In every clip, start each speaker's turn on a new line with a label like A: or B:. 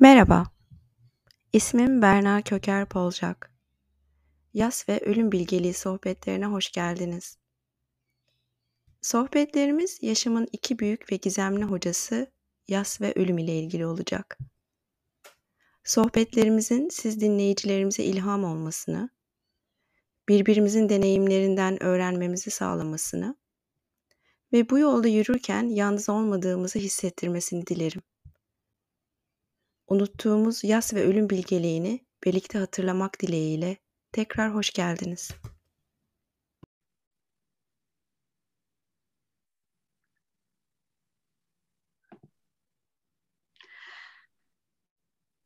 A: Merhaba, ismim Berna Köker Polcak. Yas ve Ölüm Bilgeliği sohbetlerine hoş geldiniz. Sohbetlerimiz yaşamın iki büyük ve gizemli hocası yas ve ölüm ile ilgili olacak. Sohbetlerimizin siz dinleyicilerimize ilham olmasını, birbirimizin deneyimlerinden öğrenmemizi sağlamasını ve bu yolda yürürken yalnız olmadığımızı hissettirmesini dilerim. Unuttuğumuz yas ve ölüm bilgeliğini birlikte hatırlamak dileğiyle tekrar hoş geldiniz.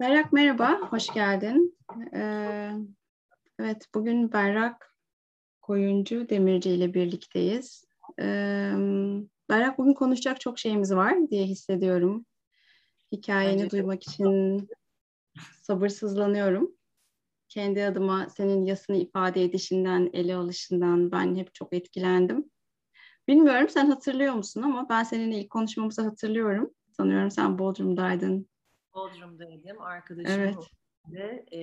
A: Berrak merhaba, hoş geldin. Ee, evet, bugün Berrak Koyuncu Demirci ile birlikteyiz. Ee, Berrak bugün konuşacak çok şeyimiz var diye hissediyorum. Hikayeni Bence duymak için sabırsızlanıyorum. Kendi adıma senin yasını ifade edişinden, ele alışından ben hep çok etkilendim. Bilmiyorum sen hatırlıyor musun ama ben seninle ilk konuşmamızı hatırlıyorum. Sanıyorum sen Bodrum'daydın.
B: Bodrum'daydım. Arkadaşım evet. de e,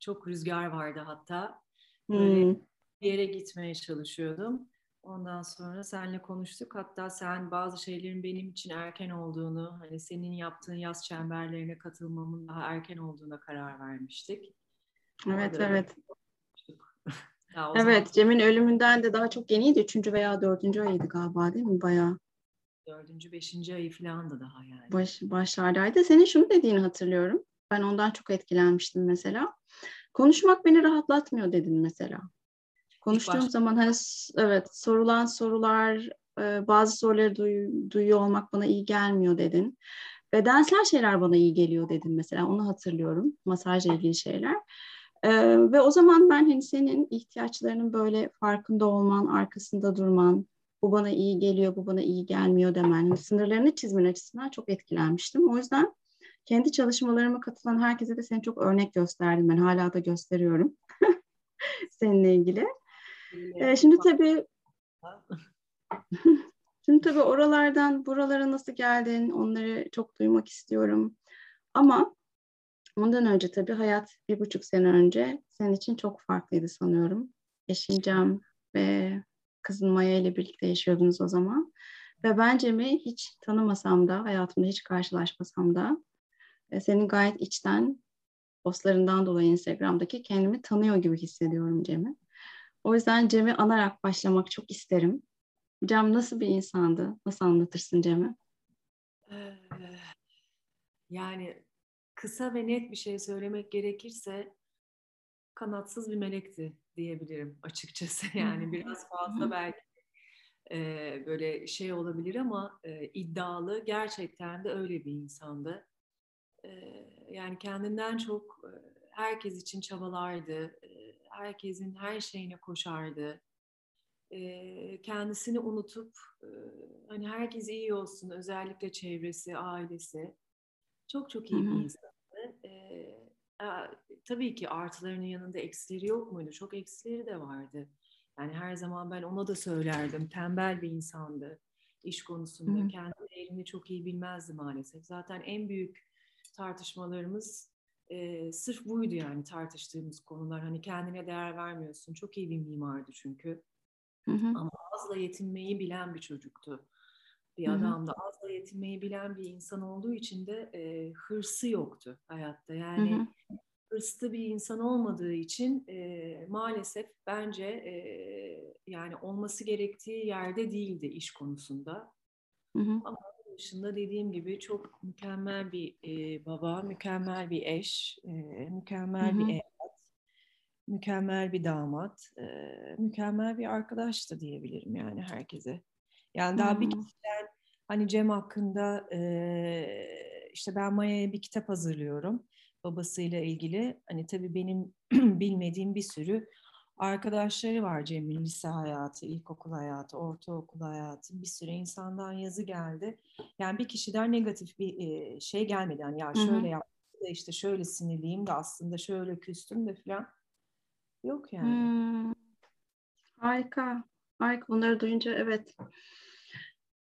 B: çok rüzgar vardı hatta. Böyle hmm. bir yere gitmeye çalışıyordum. Ondan sonra seninle konuştuk. Hatta sen bazı şeylerin benim için erken olduğunu, hani senin yaptığın yaz çemberlerine katılmamın daha erken olduğuna karar vermiştik.
A: Evet, Orada evet. evet, Cem'in ölümünden de daha çok yeniydi. Üçüncü veya dördüncü ayıydı galiba değil mi? Bayağı.
B: Dördüncü, beşinci ayı falan da daha yani.
A: Baş, başlardaydı. Senin şunu dediğini hatırlıyorum. Ben ondan çok etkilenmiştim mesela. Konuşmak beni rahatlatmıyor dedin mesela. Konuştuğum zaman hani evet sorulan sorular e, bazı soruları duy, duyuyor olmak bana iyi gelmiyor dedin. Bedensel şeyler bana iyi geliyor dedin mesela onu hatırlıyorum masajla ilgili şeyler. Ee, ve o zaman ben hani senin ihtiyaçlarının böyle farkında olman, arkasında durman, bu bana iyi geliyor, bu bana iyi gelmiyor demen, yani sınırlarını çizmen açısından çok etkilenmiştim. O yüzden kendi çalışmalarıma katılan herkese de seni çok örnek gösterdim ben, hala da gösteriyorum seninle ilgili. Ee, şimdi tabii şimdi tabii oralardan buralara nasıl geldin onları çok duymak istiyorum. Ama ondan önce tabii hayat bir buçuk sene önce senin için çok farklıydı sanıyorum. Eşin Cem ve kızın Maya ile birlikte yaşıyordunuz o zaman. Ve bence mi hiç tanımasam da, hayatımda hiç karşılaşmasam da e, senin gayet içten postlarından dolayı Instagram'daki kendimi tanıyor gibi hissediyorum Cem'i. O yüzden Cem'i anarak başlamak çok isterim. Cem nasıl bir insandı? Nasıl anlatırsın Cem'i?
B: Ee, yani kısa ve net bir şey söylemek gerekirse kanatsız bir melekti diyebilirim açıkçası. Yani biraz fazla belki e, böyle şey olabilir ama e, iddialı gerçekten de öyle bir insandı. E, yani kendinden çok herkes için çabalardı. E, herkesin her şeyine koşardı. E, kendisini unutup e, hani herkes iyi olsun özellikle çevresi, ailesi. Çok çok iyi bir insandı. E, e, tabii ki artılarının yanında eksileri yok muydu? Çok eksileri de vardı. Yani her zaman ben ona da söylerdim. Tembel bir insandı iş konusunda. Hı. Kendi değerini çok iyi bilmezdi maalesef. Zaten en büyük tartışmalarımız e, sırf buydu yani tartıştığımız konular. Hani kendine değer vermiyorsun. Çok iyi bir mimardı çünkü. Hı hı. Ama azla yetinmeyi bilen bir çocuktu. Bir hı hı. Azla yetinmeyi bilen bir insan olduğu için de e, hırsı yoktu hayatta. Yani hı hı. hırslı bir insan olmadığı için e, maalesef bence e, yani olması gerektiği yerde değildi iş konusunda. Hı hı. Ama dışında dediğim gibi çok mükemmel bir e, baba, mükemmel bir eş, e, mükemmel Hı-hı. bir evlat, mükemmel bir damat, e, mükemmel bir arkadaştı diyebilirim yani herkese. Yani daha Hı-hı. bir kişiden hani Cem hakkında e, işte ben Maya'ya bir kitap hazırlıyorum babasıyla ilgili. Hani tabii benim bilmediğim bir sürü arkadaşları var Cem'in lise hayatı, ilkokul hayatı, ortaokul hayatı bir sürü insandan yazı geldi. Yani bir kişiden negatif bir e, şey gelmedi. Yani ya şöyle yaptım da işte şöyle sinirliyim de aslında şöyle küstüm de falan. Yok yani. Hmm.
A: Harika. Harika. Bunları duyunca evet.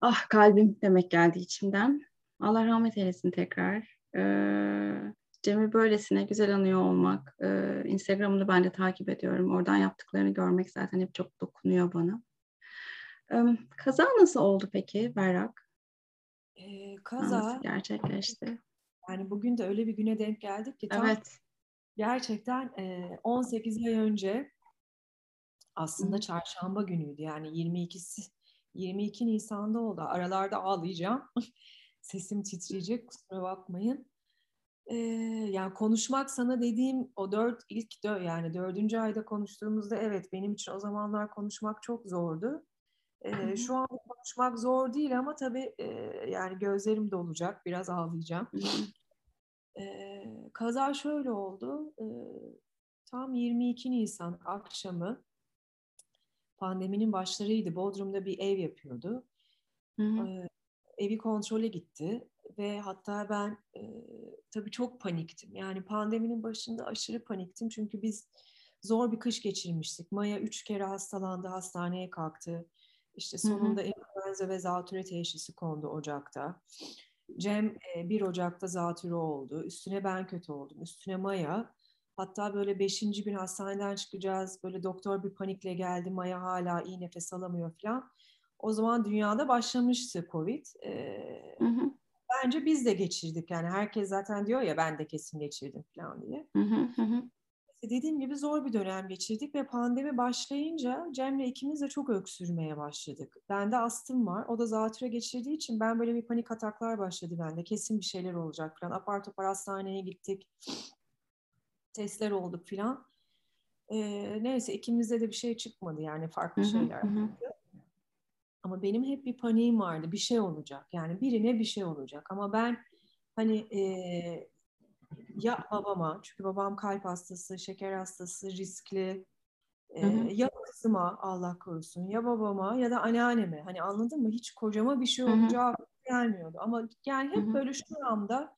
A: Ah kalbim demek geldi içimden. Allah rahmet eylesin tekrar. Ee, Cem'i böylesine güzel anıyor olmak. Ee, Instagram'ını ben de takip ediyorum. Oradan yaptıklarını görmek zaten hep çok dokunuyor bana. Ee, kaza nasıl oldu peki Berrak?
B: Ee, kaza
A: nasıl gerçekleşti?
B: Yani bugün de öyle bir güne denk geldik ki tam
A: evet.
B: gerçekten e, 18 ay önce aslında Hı. çarşamba günüydü. Yani 22'si 22 Nisan'da oldu. Aralarda ağlayacağım. Sesim titreyecek kusura bakmayın. Ee, yani konuşmak sana dediğim o dört ilk dö yani dördüncü ayda konuştuğumuzda evet benim için o zamanlar konuşmak çok zordu. Ee, şu an konuşmak zor değil ama tabii e, yani gözlerim dolacak biraz ağlayacağım. Ee, kaza şöyle oldu. Ee, tam 22 Nisan akşamı pandeminin başlarıydı. Bodrum'da bir ev yapıyordu. Hı hı. Ee, evi kontrole gitti ve hatta ben e, tabii çok paniktim. Yani pandeminin başında aşırı paniktim çünkü biz zor bir kış geçirmiştik. Maya üç kere hastalandı, hastaneye kalktı. İşte sonunda influenza ve zatüre teşhisi kondu Ocak'ta. Cem e, 1 Ocak'ta zatürre oldu. Üstüne ben kötü oldum. Üstüne Maya. Hatta böyle beşinci gün hastaneden çıkacağız. Böyle doktor bir panikle geldi. Maya hala iyi nefes alamıyor falan. O zaman dünyada başlamıştı Covid. Ee, hı hı. Bence biz de geçirdik. Yani herkes zaten diyor ya ben de kesin geçirdim falan diye. Hı hı hı. Dediğim gibi zor bir dönem geçirdik ve pandemi başlayınca Cem'le ikimiz de çok öksürmeye başladık. Bende astım var. O da zatüre geçirdiği için ben böyle bir panik ataklar başladı bende. Kesin bir şeyler olacak falan. Apar topar hastaneye gittik. Testler olduk falan. Ee, neyse ikimizde de bir şey çıkmadı yani farklı şeyler. Hı hı. Ama benim hep bir paniğim vardı. Bir şey olacak. Yani birine bir şey olacak. Ama ben hani e, ya babama, çünkü babam kalp hastası, şeker hastası, riskli, e, ya kızıma Allah korusun, ya babama ya da anneanneme. Hani anladın mı? Hiç kocama bir şey olacağı gelmiyordu. Ama yani hep böyle şu anda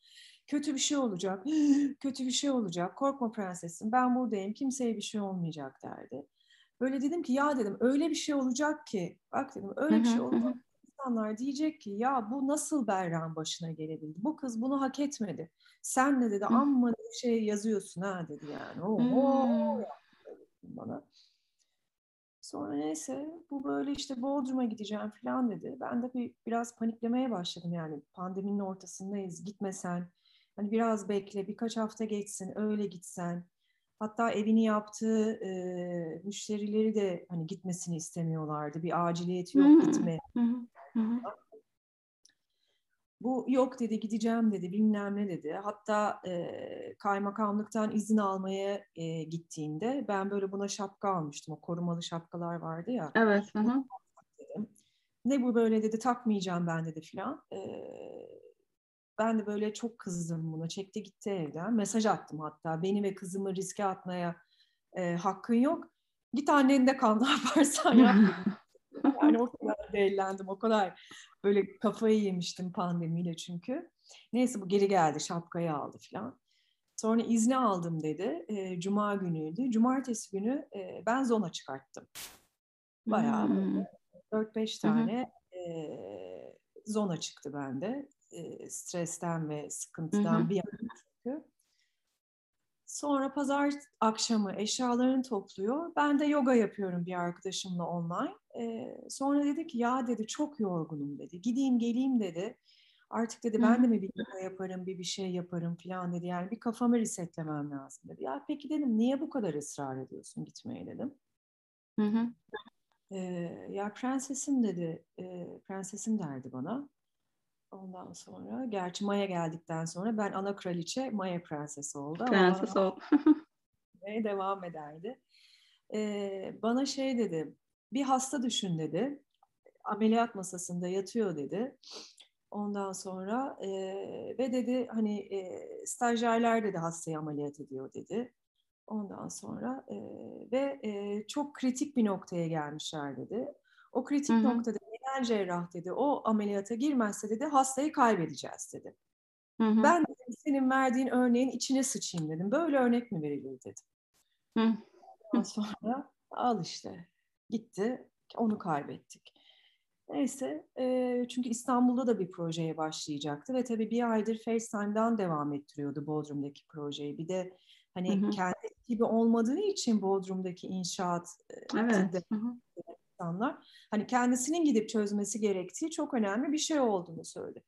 B: kötü bir şey olacak, kötü bir şey olacak, korkma prensesim ben buradayım, kimseye bir şey olmayacak derdi. Böyle dedim ki ya dedim öyle bir şey olacak ki bak dedim öyle bir şey olacak insanlar diyecek ki ya bu nasıl Berra'nın başına gelebildi? Bu kız bunu hak etmedi. Sen ne dedi amma bir şey yazıyorsun ha dedi yani. Oho bana. Sonra neyse bu böyle işte Bodrum'a gideceğim falan dedi. Ben de bir biraz paniklemeye başladım yani pandeminin ortasındayız gitmesen. Hani biraz bekle birkaç hafta geçsin öyle gitsen. Hatta evini yaptığı e, müşterileri de hani gitmesini istemiyorlardı. Bir aciliyeti yok gitme. Bu yok dedi gideceğim dedi bilmem ne dedi. Hatta e, kaymakamlıktan izin almaya e, gittiğinde ben böyle buna şapka almıştım. O korumalı şapkalar vardı ya.
A: Evet. Hı
B: Dedim. Ne bu böyle dedi takmayacağım ben dedi filan. E, ben de böyle çok kızdım buna. Çekti gitti evden. Mesaj attım hatta. Beni ve kızımı riske atmaya e, hakkın yok. Git annende kal ne yaparsan yap. yani o kadar değerlendim. O kadar böyle kafayı yemiştim pandemiyle çünkü. Neyse bu geri geldi. Şapkayı aldı falan. Sonra izni aldım dedi. E, Cuma günüydü. Cumartesi günü e, ben zona çıkarttım. Bayağı hmm. 4-5 tane e, zona çıktı bende e, stresten ve sıkıntıdan hı hı. bir yana çünkü. Sonra pazar akşamı eşyalarını topluyor. Ben de yoga yapıyorum bir arkadaşımla online. Ee, sonra dedi ki ya dedi çok yorgunum dedi. Gideyim geleyim dedi. Artık dedi ben de mi bir yoga yaparım, bir bir şey yaparım falan dedi. Yani bir kafamı resetlemem lazım dedi. Ya peki dedim niye bu kadar ısrar ediyorsun gitmeye dedim. Hı hı. Ee, ya prensesim dedi, e, prensesim derdi bana. Ondan sonra, gerçi Maya geldikten sonra ben ana kraliçe, Maya prensesi oldu.
A: Prenses oldu.
B: devam ederdi. Ee, bana şey dedi, bir hasta düşün dedi. Ameliyat masasında yatıyor dedi. Ondan sonra e, ve dedi hani e, stajyerler dedi hastayı ameliyat ediyor dedi. Ondan sonra e, ve e, çok kritik bir noktaya gelmişler dedi. O kritik Hı-hı. noktada genel cerrah dedi o ameliyata girmezse dedi hastayı kaybedeceğiz dedi. Hı hı. Ben dedim, senin verdiğin örneğin içine sıçayım dedim. Böyle örnek mi verilir dedim. Hı. sonra al işte gitti onu kaybettik. Neyse, e, çünkü İstanbul'da da bir projeye başlayacaktı ve tabii bir aydır FaceTime'dan devam ettiriyordu Bodrum'daki projeyi. Bir de hani hı hı. kendi gibi olmadığı için Bodrum'daki inşaat evet. İnsanlar hani kendisinin gidip çözmesi gerektiği çok önemli bir şey olduğunu söyledi.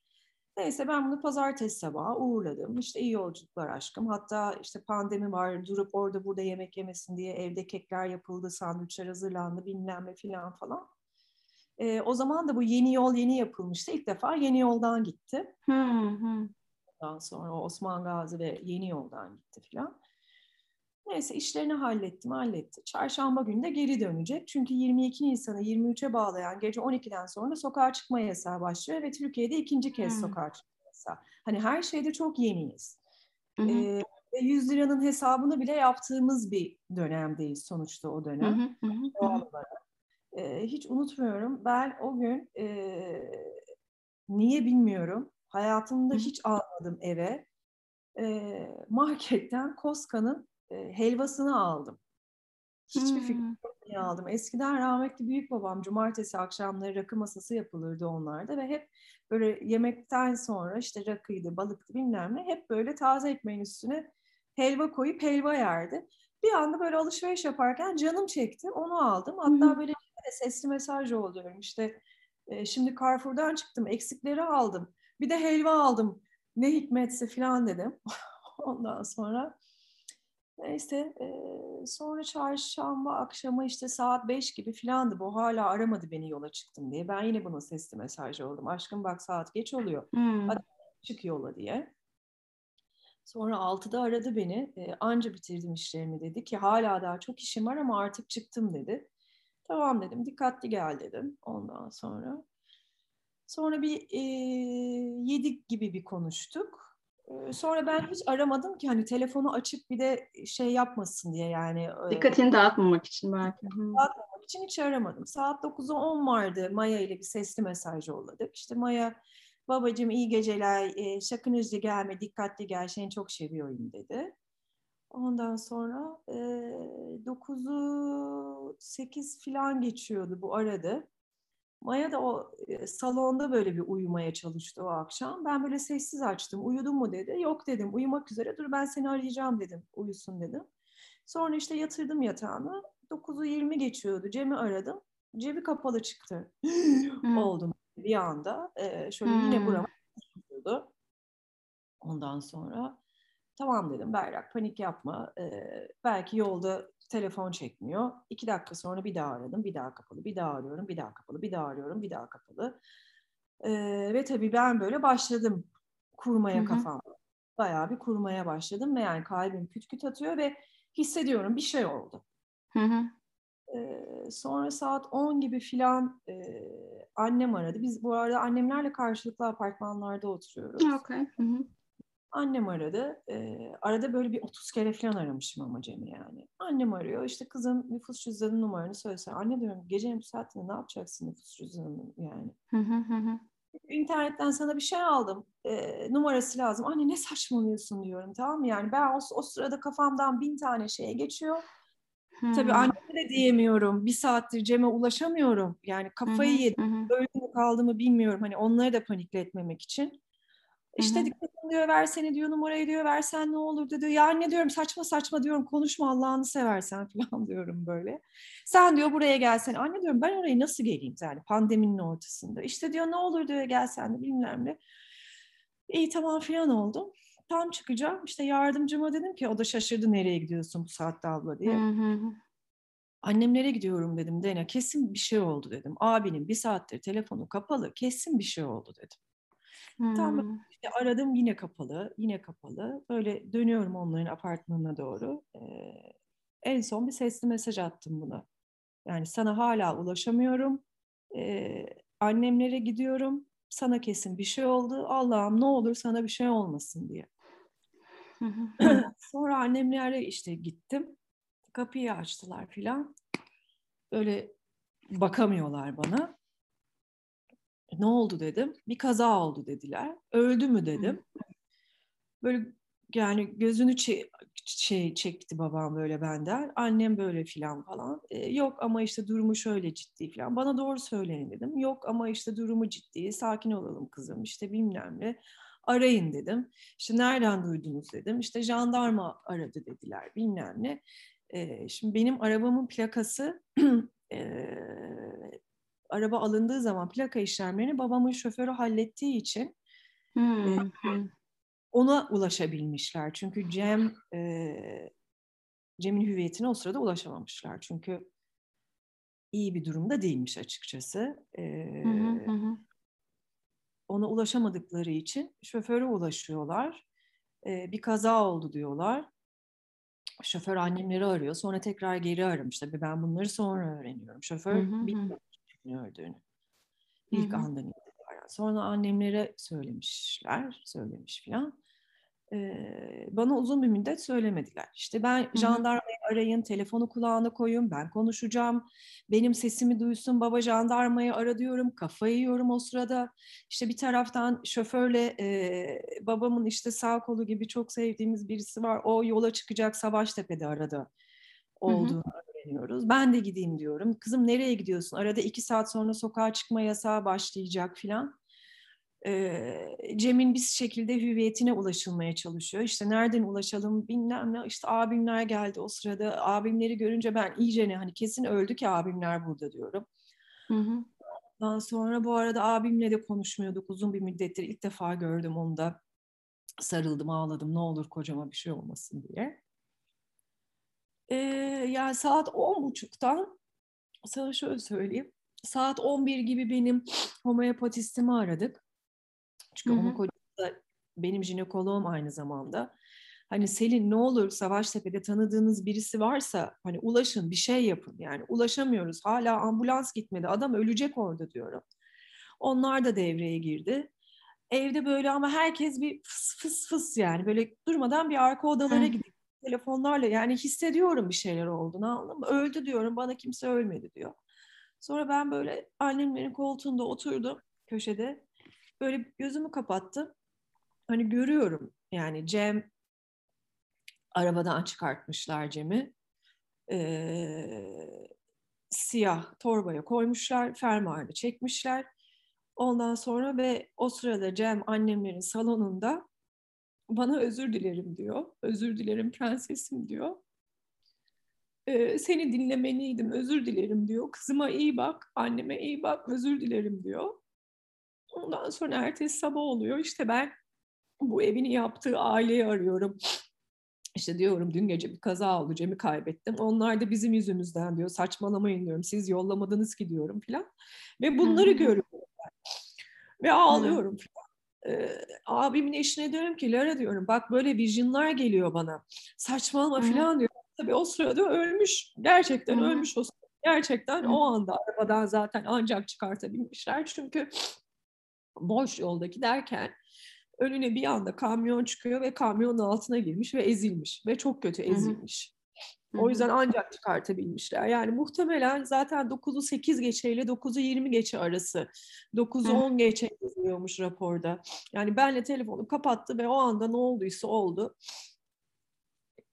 B: Neyse ben bunu pazartesi sabahı uğurladım. İşte iyi yolculuklar aşkım. Hatta işte pandemi var durup orada burada yemek yemesin diye evde kekler yapıldı, sandviçler hazırlandı bilmem ne filan falan. E, o zaman da bu yeni yol yeni yapılmıştı. İlk defa yeni yoldan gitti. Ondan sonra Osman Gazi ve yeni yoldan gitti filan. Neyse işlerini hallettim, halletti. Çarşamba günü de geri dönecek. Çünkü 22 Nisan'ı 23'e bağlayan gece 12'den sonra sokağa çıkma yasağı başlıyor ve Türkiye'de ikinci kez hmm. sokağa çıkma yasağı. Hani her şeyde çok yeniyiz. Hmm. Ee, ve 100 liranın hesabını bile yaptığımız bir dönemdeyiz sonuçta o dönem. Hmm. Doğal olarak. Ee, hiç unutmuyorum. Ben o gün e, niye bilmiyorum. Hayatımda hiç almadım eve. E, marketten Koska'nın e, helvasını aldım. Hiçbir hmm. fikrim yok niye aldım. Eskiden rahmetli büyük babam cumartesi akşamları rakı masası yapılırdı onlarda ve hep böyle yemekten sonra işte rakıydı, balıktı bilmem ne hep böyle taze ekmeğin üstüne helva koyup helva yerdi. Bir anda böyle alışveriş yaparken canım çekti. Onu aldım. Hatta hmm. böyle sesli mesaj oluyorum. İşte e, şimdi Carrefour'dan çıktım. Eksikleri aldım. Bir de helva aldım. Ne hikmetse falan dedim. Ondan sonra Neyse e, sonra çarşamba akşamı işte saat 5 gibi filandı. Bu hala aramadı beni yola çıktım diye. Ben yine buna sesli mesaj oldum. Aşkım bak saat geç oluyor. Hmm. Hadi çık yola diye. Sonra 6'da aradı beni. E, anca bitirdim işlerimi dedi ki hala daha çok işim var ama artık çıktım dedi. Tamam dedim dikkatli gel dedim ondan sonra. Sonra bir e, 7 gibi bir konuştuk. Sonra ben hiç aramadım ki hani telefonu açıp bir de şey yapmasın diye yani.
A: Dikkatini dağıtmamak için belki.
B: Dağıtmamak için hiç aramadım. Saat 9'a 10 vardı. Maya ile bir sesli mesaj yolladık. İşte Maya babacığım iyi geceler e, şakınızca gelme dikkatli gel seni çok seviyorum dedi. Ondan sonra e, 9'u 8 falan geçiyordu bu aradı. Maya da o salonda böyle bir uyumaya çalıştı o akşam. Ben böyle sessiz açtım. Uyudun mu dedi. Yok dedim. Uyumak üzere. Dur ben seni arayacağım dedim. Uyusun dedim. Sonra işte yatırdım yatağına. 9'u 20 geçiyordu. Cem'i aradım. Cebi kapalı çıktı. Oldum bir anda. Ee, şöyle hmm. yine burama çıkıyordu. Ondan sonra tamam dedim Berrak panik yapma. Ee, belki yolda telefon çekmiyor. İki dakika sonra bir daha aradım, bir daha kapalı, bir daha arıyorum, bir daha kapalı, bir daha arıyorum, bir daha kapalı. Ee, ve tabii ben böyle başladım kurmaya Hı-hı. kafamda. Bayağı bir kurmaya başladım ve yani kalbim küt küt atıyor ve hissediyorum bir şey oldu. Hı Ee, sonra saat 10 gibi filan e, annem aradı. Biz bu arada annemlerle karşılıklı apartmanlarda oturuyoruz.
A: Okay. Hı hı.
B: Annem aradı. E, arada böyle bir 30 kere falan aramışım ama Cem'i yani. Annem arıyor. İşte kızım nüfus cüzdanı numaranı söylese. Anne diyorum gecenin bu saatinde ne yapacaksın nüfus cüzdanını yani. İnternetten sana bir şey aldım. E, numarası lazım. Anne ne saçmalıyorsun diyorum tamam mı? Yani ben o, o sırada kafamdan bin tane şeye geçiyor. Hmm. Tabii anneme de diyemiyorum. Bir saattir Cem'e ulaşamıyorum. Yani kafayı yedim. Öyle mi kaldı mı bilmiyorum. Hani onları da panikletmemek için. İşte Hı-hı. dikkatim diyor versene diyor numarayı diyor versen ne olur diyor. Ya anne diyorum saçma saçma diyorum konuşma Allah'ını seversen falan diyorum böyle. Sen diyor buraya gelsen anne diyorum ben oraya nasıl geleyim yani pandeminin ortasında. İşte diyor ne olur diyor gelsen de bilmem ne. İyi tamam falan oldum. Tam çıkacağım işte yardımcıma dedim ki o da şaşırdı nereye gidiyorsun bu saatte abla diye. Hı-hı. Annemlere gidiyorum dedim Dena kesin bir şey oldu dedim. Abinin bir saattir telefonu kapalı kesin bir şey oldu dedim. Hmm. Tam işte aradım yine kapalı, yine kapalı. Böyle dönüyorum onların apartmanına doğru. Ee, en son bir sesli mesaj attım buna. Yani sana hala ulaşamıyorum. Ee, annemlere gidiyorum. Sana kesin bir şey oldu. Allah'ım ne olur sana bir şey olmasın diye. Sonra annemlere işte gittim. Kapıyı açtılar filan. Böyle bakamıyorlar bana. Ne oldu dedim. Bir kaza oldu dediler. Öldü mü dedim. Böyle yani gözünü şey çekti babam böyle benden. Annem böyle filan falan. E, yok ama işte durumu şöyle ciddi filan. Bana doğru söyleyin dedim. Yok ama işte durumu ciddi. Sakin olalım kızım işte bilmem ne. Arayın dedim. İşte nereden duydunuz dedim. İşte jandarma aradı dediler bilmem ne. E, şimdi benim arabamın plakası e, araba alındığı zaman plaka işlemlerini babamın şoförü hallettiği için hmm. e, ona ulaşabilmişler. Çünkü Cem e, Cem'in hüviyetine o sırada ulaşamamışlar. Çünkü iyi bir durumda değilmiş açıkçası. E, hı hı Ona ulaşamadıkları için şoföre ulaşıyorlar. E, bir kaza oldu diyorlar. Şoför annemleri arıyor. Sonra tekrar geri aramış. Tabii ben bunları sonra öğreniyorum. Şoför bilmiyor öldüğünü. İlk hı hı. andan itibaren. Sonra annemlere söylemişler, söylemiş filan bana uzun bir müddet söylemediler. İşte ben jandarmayı arayın, telefonu kulağına koyun, ben konuşacağım, benim sesimi duysun, baba jandarmayı ara diyorum, kafayı yiyorum o sırada. İşte bir taraftan şoförle e, babamın işte sağ kolu gibi çok sevdiğimiz birisi var, o yola çıkacak Savaştepe'de arada olduğunu öğreniyoruz. Ben de gideyim diyorum. Kızım nereye gidiyorsun? Arada iki saat sonra sokağa çıkma yasağı başlayacak filan. Cem'in bir şekilde hüviyetine ulaşılmaya çalışıyor. İşte nereden ulaşalım bilmem ne. İşte abimler geldi o sırada. Abimleri görünce ben iyice ne hani kesin öldü ki abimler burada diyorum. Hı hı. Ondan sonra bu arada abimle de konuşmuyorduk uzun bir müddettir. İlk defa gördüm onu da. Sarıldım ağladım ne olur kocama bir şey olmasın diye. Ee, yani saat on buçuktan sana şöyle söyleyeyim. Saat 11 gibi benim homeopatistimi aradık. Çünkü onun kocası da benim jinekoloğum aynı zamanda. Hani Selin ne olur Savaştepe'de tanıdığınız birisi varsa hani ulaşın bir şey yapın. Yani ulaşamıyoruz hala ambulans gitmedi adam ölecek orada diyorum. Onlar da devreye girdi. Evde böyle ama herkes bir fıs fıs fıs yani böyle durmadan bir arka odalara gidiyor. Telefonlarla yani hissediyorum bir şeyler olduğunu anladın mı? Öldü diyorum bana kimse ölmedi diyor. Sonra ben böyle annemlerin koltuğunda oturdum köşede böyle gözümü kapattım. Hani görüyorum yani Cem arabadan çıkartmışlar Cem'i. Ee, siyah torbaya koymuşlar, fermuarını çekmişler. Ondan sonra ve o sırada Cem annemlerin salonunda bana özür dilerim diyor. Özür dilerim prensesim diyor. Ee, seni dinlemeliydim, özür dilerim diyor. Kızıma iyi bak, anneme iyi bak, özür dilerim diyor. Ondan sonra ertesi sabah oluyor. İşte ben bu evini yaptığı aileyi arıyorum. İşte diyorum dün gece bir kaza oldu Cem'i kaybettim. Onlar da bizim yüzümüzden diyor. Saçmalamayın diyorum. Siz yollamadınız ki diyorum filan. Ve bunları görüyorum ben. Ve ağlıyorum filan. Abimin eşine diyorum ki Lara diyorum bak böyle vizyonlar geliyor bana. Saçmalama filan diyor. Tabii o sırada ölmüş. Gerçekten ölmüş o sırada. Gerçekten o anda arabadan zaten ancak çıkartabilmişler. Çünkü boş yolda giderken önüne bir anda kamyon çıkıyor ve kamyonun altına girmiş ve ezilmiş ve çok kötü ezilmiş. O yüzden ancak çıkartabilmişler. Yani muhtemelen zaten 9'u 8 geçe ile 9'u 20 geçe arası. 9'u 10 geçe yazılıyormuş raporda. Yani benle telefonu kapattı ve o anda ne olduysa oldu.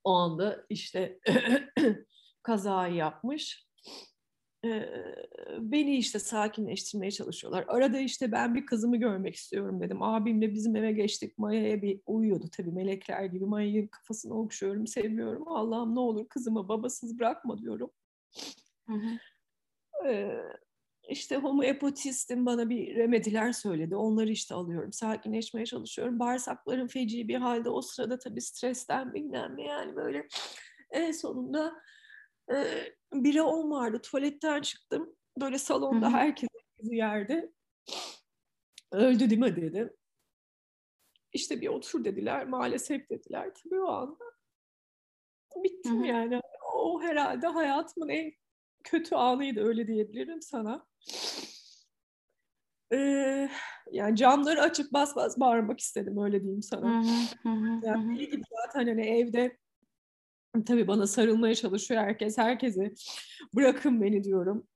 B: O anda işte kazayı yapmış beni işte sakinleştirmeye çalışıyorlar. Arada işte ben bir kızımı görmek istiyorum dedim. Abimle bizim eve geçtik. Maya'ya bir uyuyordu tabii melekler gibi. Maya'nın kafasını okşuyorum, seviyorum. Allah'ım ne olur kızımı babasız bırakma diyorum. Hı hı. Ee, işte homoepotistim bana bir remediler söyledi. Onları işte alıyorum. Sakinleşmeye çalışıyorum. Bağırsaklarım feci bir halde. O sırada tabii stresten bilmem ne yani böyle en sonunda ee, biri on vardı. Tuvaletten çıktım. Böyle salonda Hı-hı. herkes yerde. Öldü değil mi dedim. İşte bir otur dediler. Maalesef dediler. Tabii o anda bittim Hı-hı. yani. O herhalde hayatımın en kötü anıydı öyle diyebilirim sana. Ee, yani camları açıp bas bas bağırmak istedim öyle diyeyim sana. Hı hı, yani hı. gibi zaten hani evde Tabii bana sarılmaya çalışıyor herkes. Herkese bırakın beni diyorum.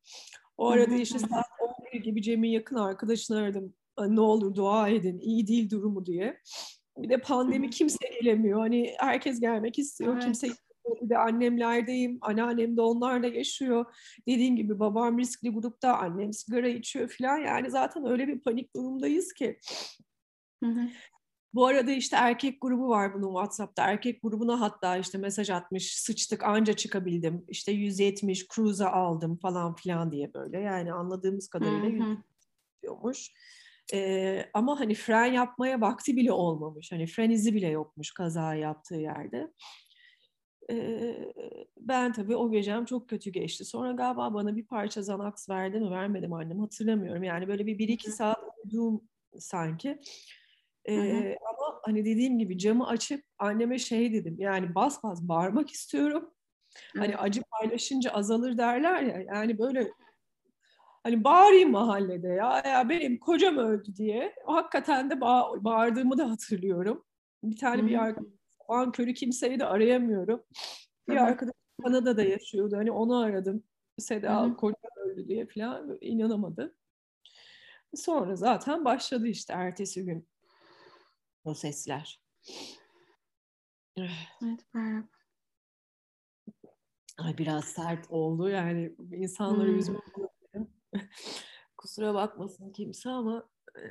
B: O arada işte saat 11 gibi Cem'in yakın arkadaşını aradım. Ne olur dua edin, iyi değil durumu diye. Bir de pandemi kimse gelemiyor. Hani herkes gelmek istiyor. Evet. Kimse bir de annemlerdeyim. Anneannem de onlarla yaşıyor. Dediğim gibi babam riskli grupta. Annem sigara içiyor falan. Yani zaten öyle bir panik durumdayız ki. Hı hı. Bu arada işte erkek grubu var bunun WhatsApp'ta. Erkek grubuna hatta işte mesaj atmış. Sıçtık anca çıkabildim. İşte 170 cruise'a aldım falan filan diye böyle. Yani anladığımız kadarıyla diyormuş. Ee, ama hani fren yapmaya vakti bile olmamış. Hani fren izi bile yokmuş kaza yaptığı yerde. Ee, ben tabii o gecem çok kötü geçti. Sonra galiba bana bir parça Xanax verdi mi vermedim annem hatırlamıyorum. Yani böyle bir, bir iki saat uyuduğum sanki. Ee, ama hani dediğim gibi camı açıp anneme şey dedim yani bas bas bağırmak istiyorum. Hani acı paylaşınca azalır derler ya yani böyle hani bağırayım mahallede ya ya benim kocam öldü diye. Hakikaten de ba- bağırdığımı da hatırlıyorum. Bir tane bir arkadaş an körü kimseyi de arayamıyorum. Bir arkadaş Kanada'da yaşıyordu. Hani onu aradım. Seda kocam öldü diye falan inanamadı. Sonra zaten başladı işte ertesi gün o sesler.
A: Evet, Berrak.
B: Ay biraz sert oldu yani insanları hmm. üzmek Kusura bakmasın kimse ama e,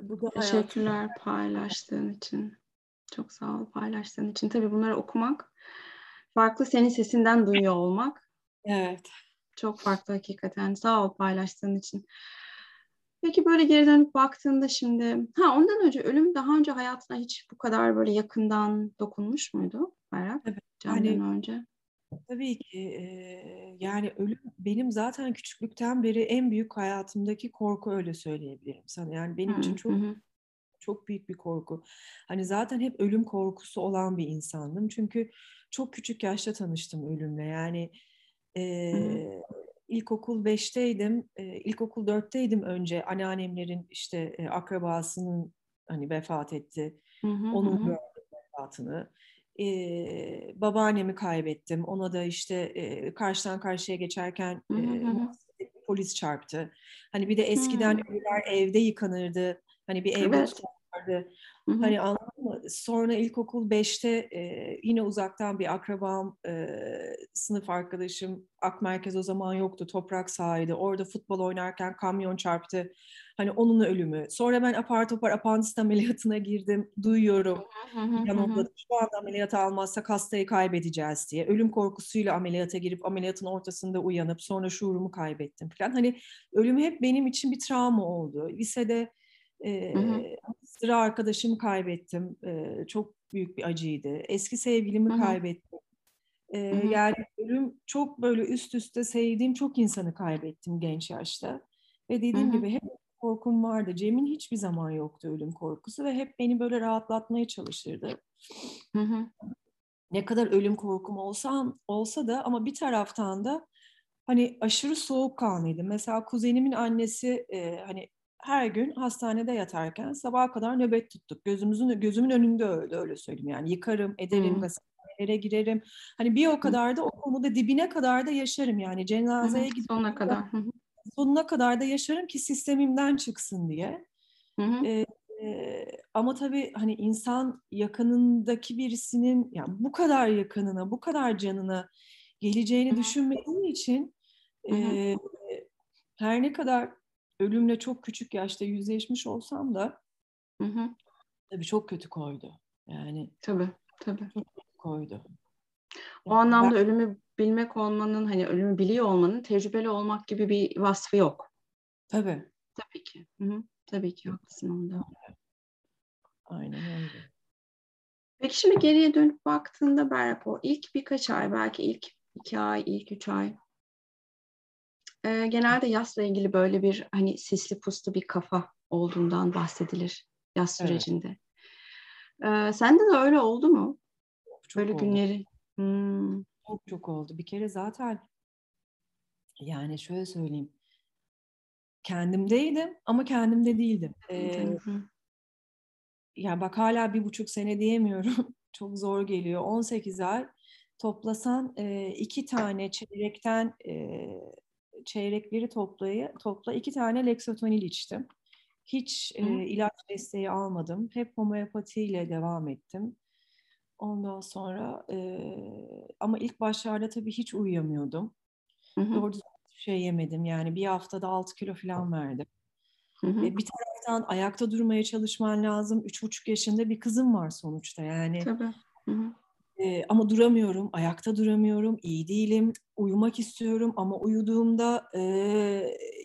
A: bu da Teşekkürler hayatım. paylaştığın için. Çok sağ ol paylaştığın için. Tabii bunları okumak farklı senin sesinden duyuyor olmak.
B: Evet.
A: Çok farklı hakikaten. Sağ ol paylaştığın için. Peki böyle geri dönüp baktığında şimdi, ha ondan önce ölüm daha önce hayatına hiç bu kadar böyle yakından dokunmuş muydu Berrak? Evet. Candan yani, önce.
B: Tabii ki e, yani ölüm benim zaten küçüklükten beri en büyük hayatımdaki korku öyle söyleyebilirim sana. Yani benim hı, için çok hı. çok büyük bir korku. Hani zaten hep ölüm korkusu olan bir insandım. Çünkü çok küçük yaşta tanıştım ölümle. Yani e, ilkokul 5'teydim, e, ilkokul 4'teydim önce anneannemlerin işte e, akrabasının hani vefat etti. Hı hı, Onun hı. vefatını. E, babaannemi kaybettim. Ona da işte e, karşıdan karşıya geçerken e, polis çarptı. Hani bir de eskiden ölüler evde yıkanırdı. Hani bir evde evet. Tutarlardı. Hı hı. Hani anladın mı? Sonra ilkokul 5'te e, yine uzaktan bir akrabam, e, sınıf arkadaşım, Ak Merkez o zaman yoktu, toprak sahaydı. Orada futbol oynarken kamyon çarptı. Hani onun ölümü. Sonra ben apar topar apandisit ameliyatına girdim. Duyuyorum. Yanımda şu anda ameliyata almazsak hastayı kaybedeceğiz diye. Ölüm korkusuyla ameliyata girip ameliyatın ortasında uyanıp sonra şuurumu kaybettim falan. Hani ölüm hep benim için bir travma oldu. Lisede e, sıra arkadaşımı kaybettim. E, çok büyük bir acıydı. Eski sevgilimi hı hı. kaybettim. E, yani ölüm çok böyle üst üste sevdiğim çok insanı kaybettim genç yaşta. Ve dediğim hı hı. gibi hep korkum vardı. Cem'in hiçbir zaman yoktu ölüm korkusu ve hep beni böyle rahatlatmaya çalışırdı. Hı hı. Ne kadar ölüm korkum olsa, olsa da ama bir taraftan da hani aşırı soğukkanlıydı. Mesela kuzenimin annesi e, hani her gün hastanede yatarken sabaha kadar nöbet tuttuk. Gözümüzün gözümün önünde öyle öyle söyleyeyim yani yıkarım, ederim, hmm. gazetelere girerim. Hani bir o kadar da o konuda dibine kadar da yaşarım yani cenazeye
A: gidip sonuna kadar.
B: sonuna kadar da yaşarım ki sistemimden çıksın diye. Ee, e, ama tabii hani insan yakınındaki birisinin yani bu kadar yakınına, bu kadar canına geleceğini düşünmediği için e, her ne kadar ölümle çok küçük yaşta yüzleşmiş olsam da hı hı. tabii çok kötü koydu. Yani
A: tabii tabii.
B: Çok kötü koydu.
A: O yani anlamda ben, ölümü bilmek olmanın hani ölümü biliyor olmanın tecrübeli olmak gibi bir vasfı yok.
B: Tabii.
A: Tabii ki. Hı hı. Tabii ki haklısın onda.
B: Aynen öyle.
A: Peki şimdi geriye dönüp baktığında Berrak o ilk birkaç ay belki ilk iki ay, ilk üç ay e, genelde yasla ilgili böyle bir hani sisli puslu bir kafa olduğundan bahsedilir yaz sürecinde. Evet. E, sende de öyle oldu mu? Çok böyle oldu. günleri.
B: Hmm. Çok çok oldu. Bir kere zaten yani şöyle söyleyeyim. Kendimdeydim ama kendimde değildim. Ee, yani bak hala bir buçuk sene diyemiyorum. Çok zor geliyor. 18 ay toplasan e, iki tane çeyrekten e, çeyrekleri toplayı, topla iki tane leksotonil içtim. Hiç e, ilaç desteği almadım. Hep homeopatiyle devam ettim. Ondan sonra e, ama ilk başlarda tabii hiç uyuyamıyordum. Hı hı. Doğru şey yemedim. Yani bir haftada 6 kilo falan verdim. Hı hı. E, bir taraftan ayakta durmaya çalışman lazım. Üç buçuk yaşında bir kızım var sonuçta yani. Tabii. Hı hı. E, ama duramıyorum, ayakta duramıyorum, iyi değilim, uyumak istiyorum ama uyuduğumda e,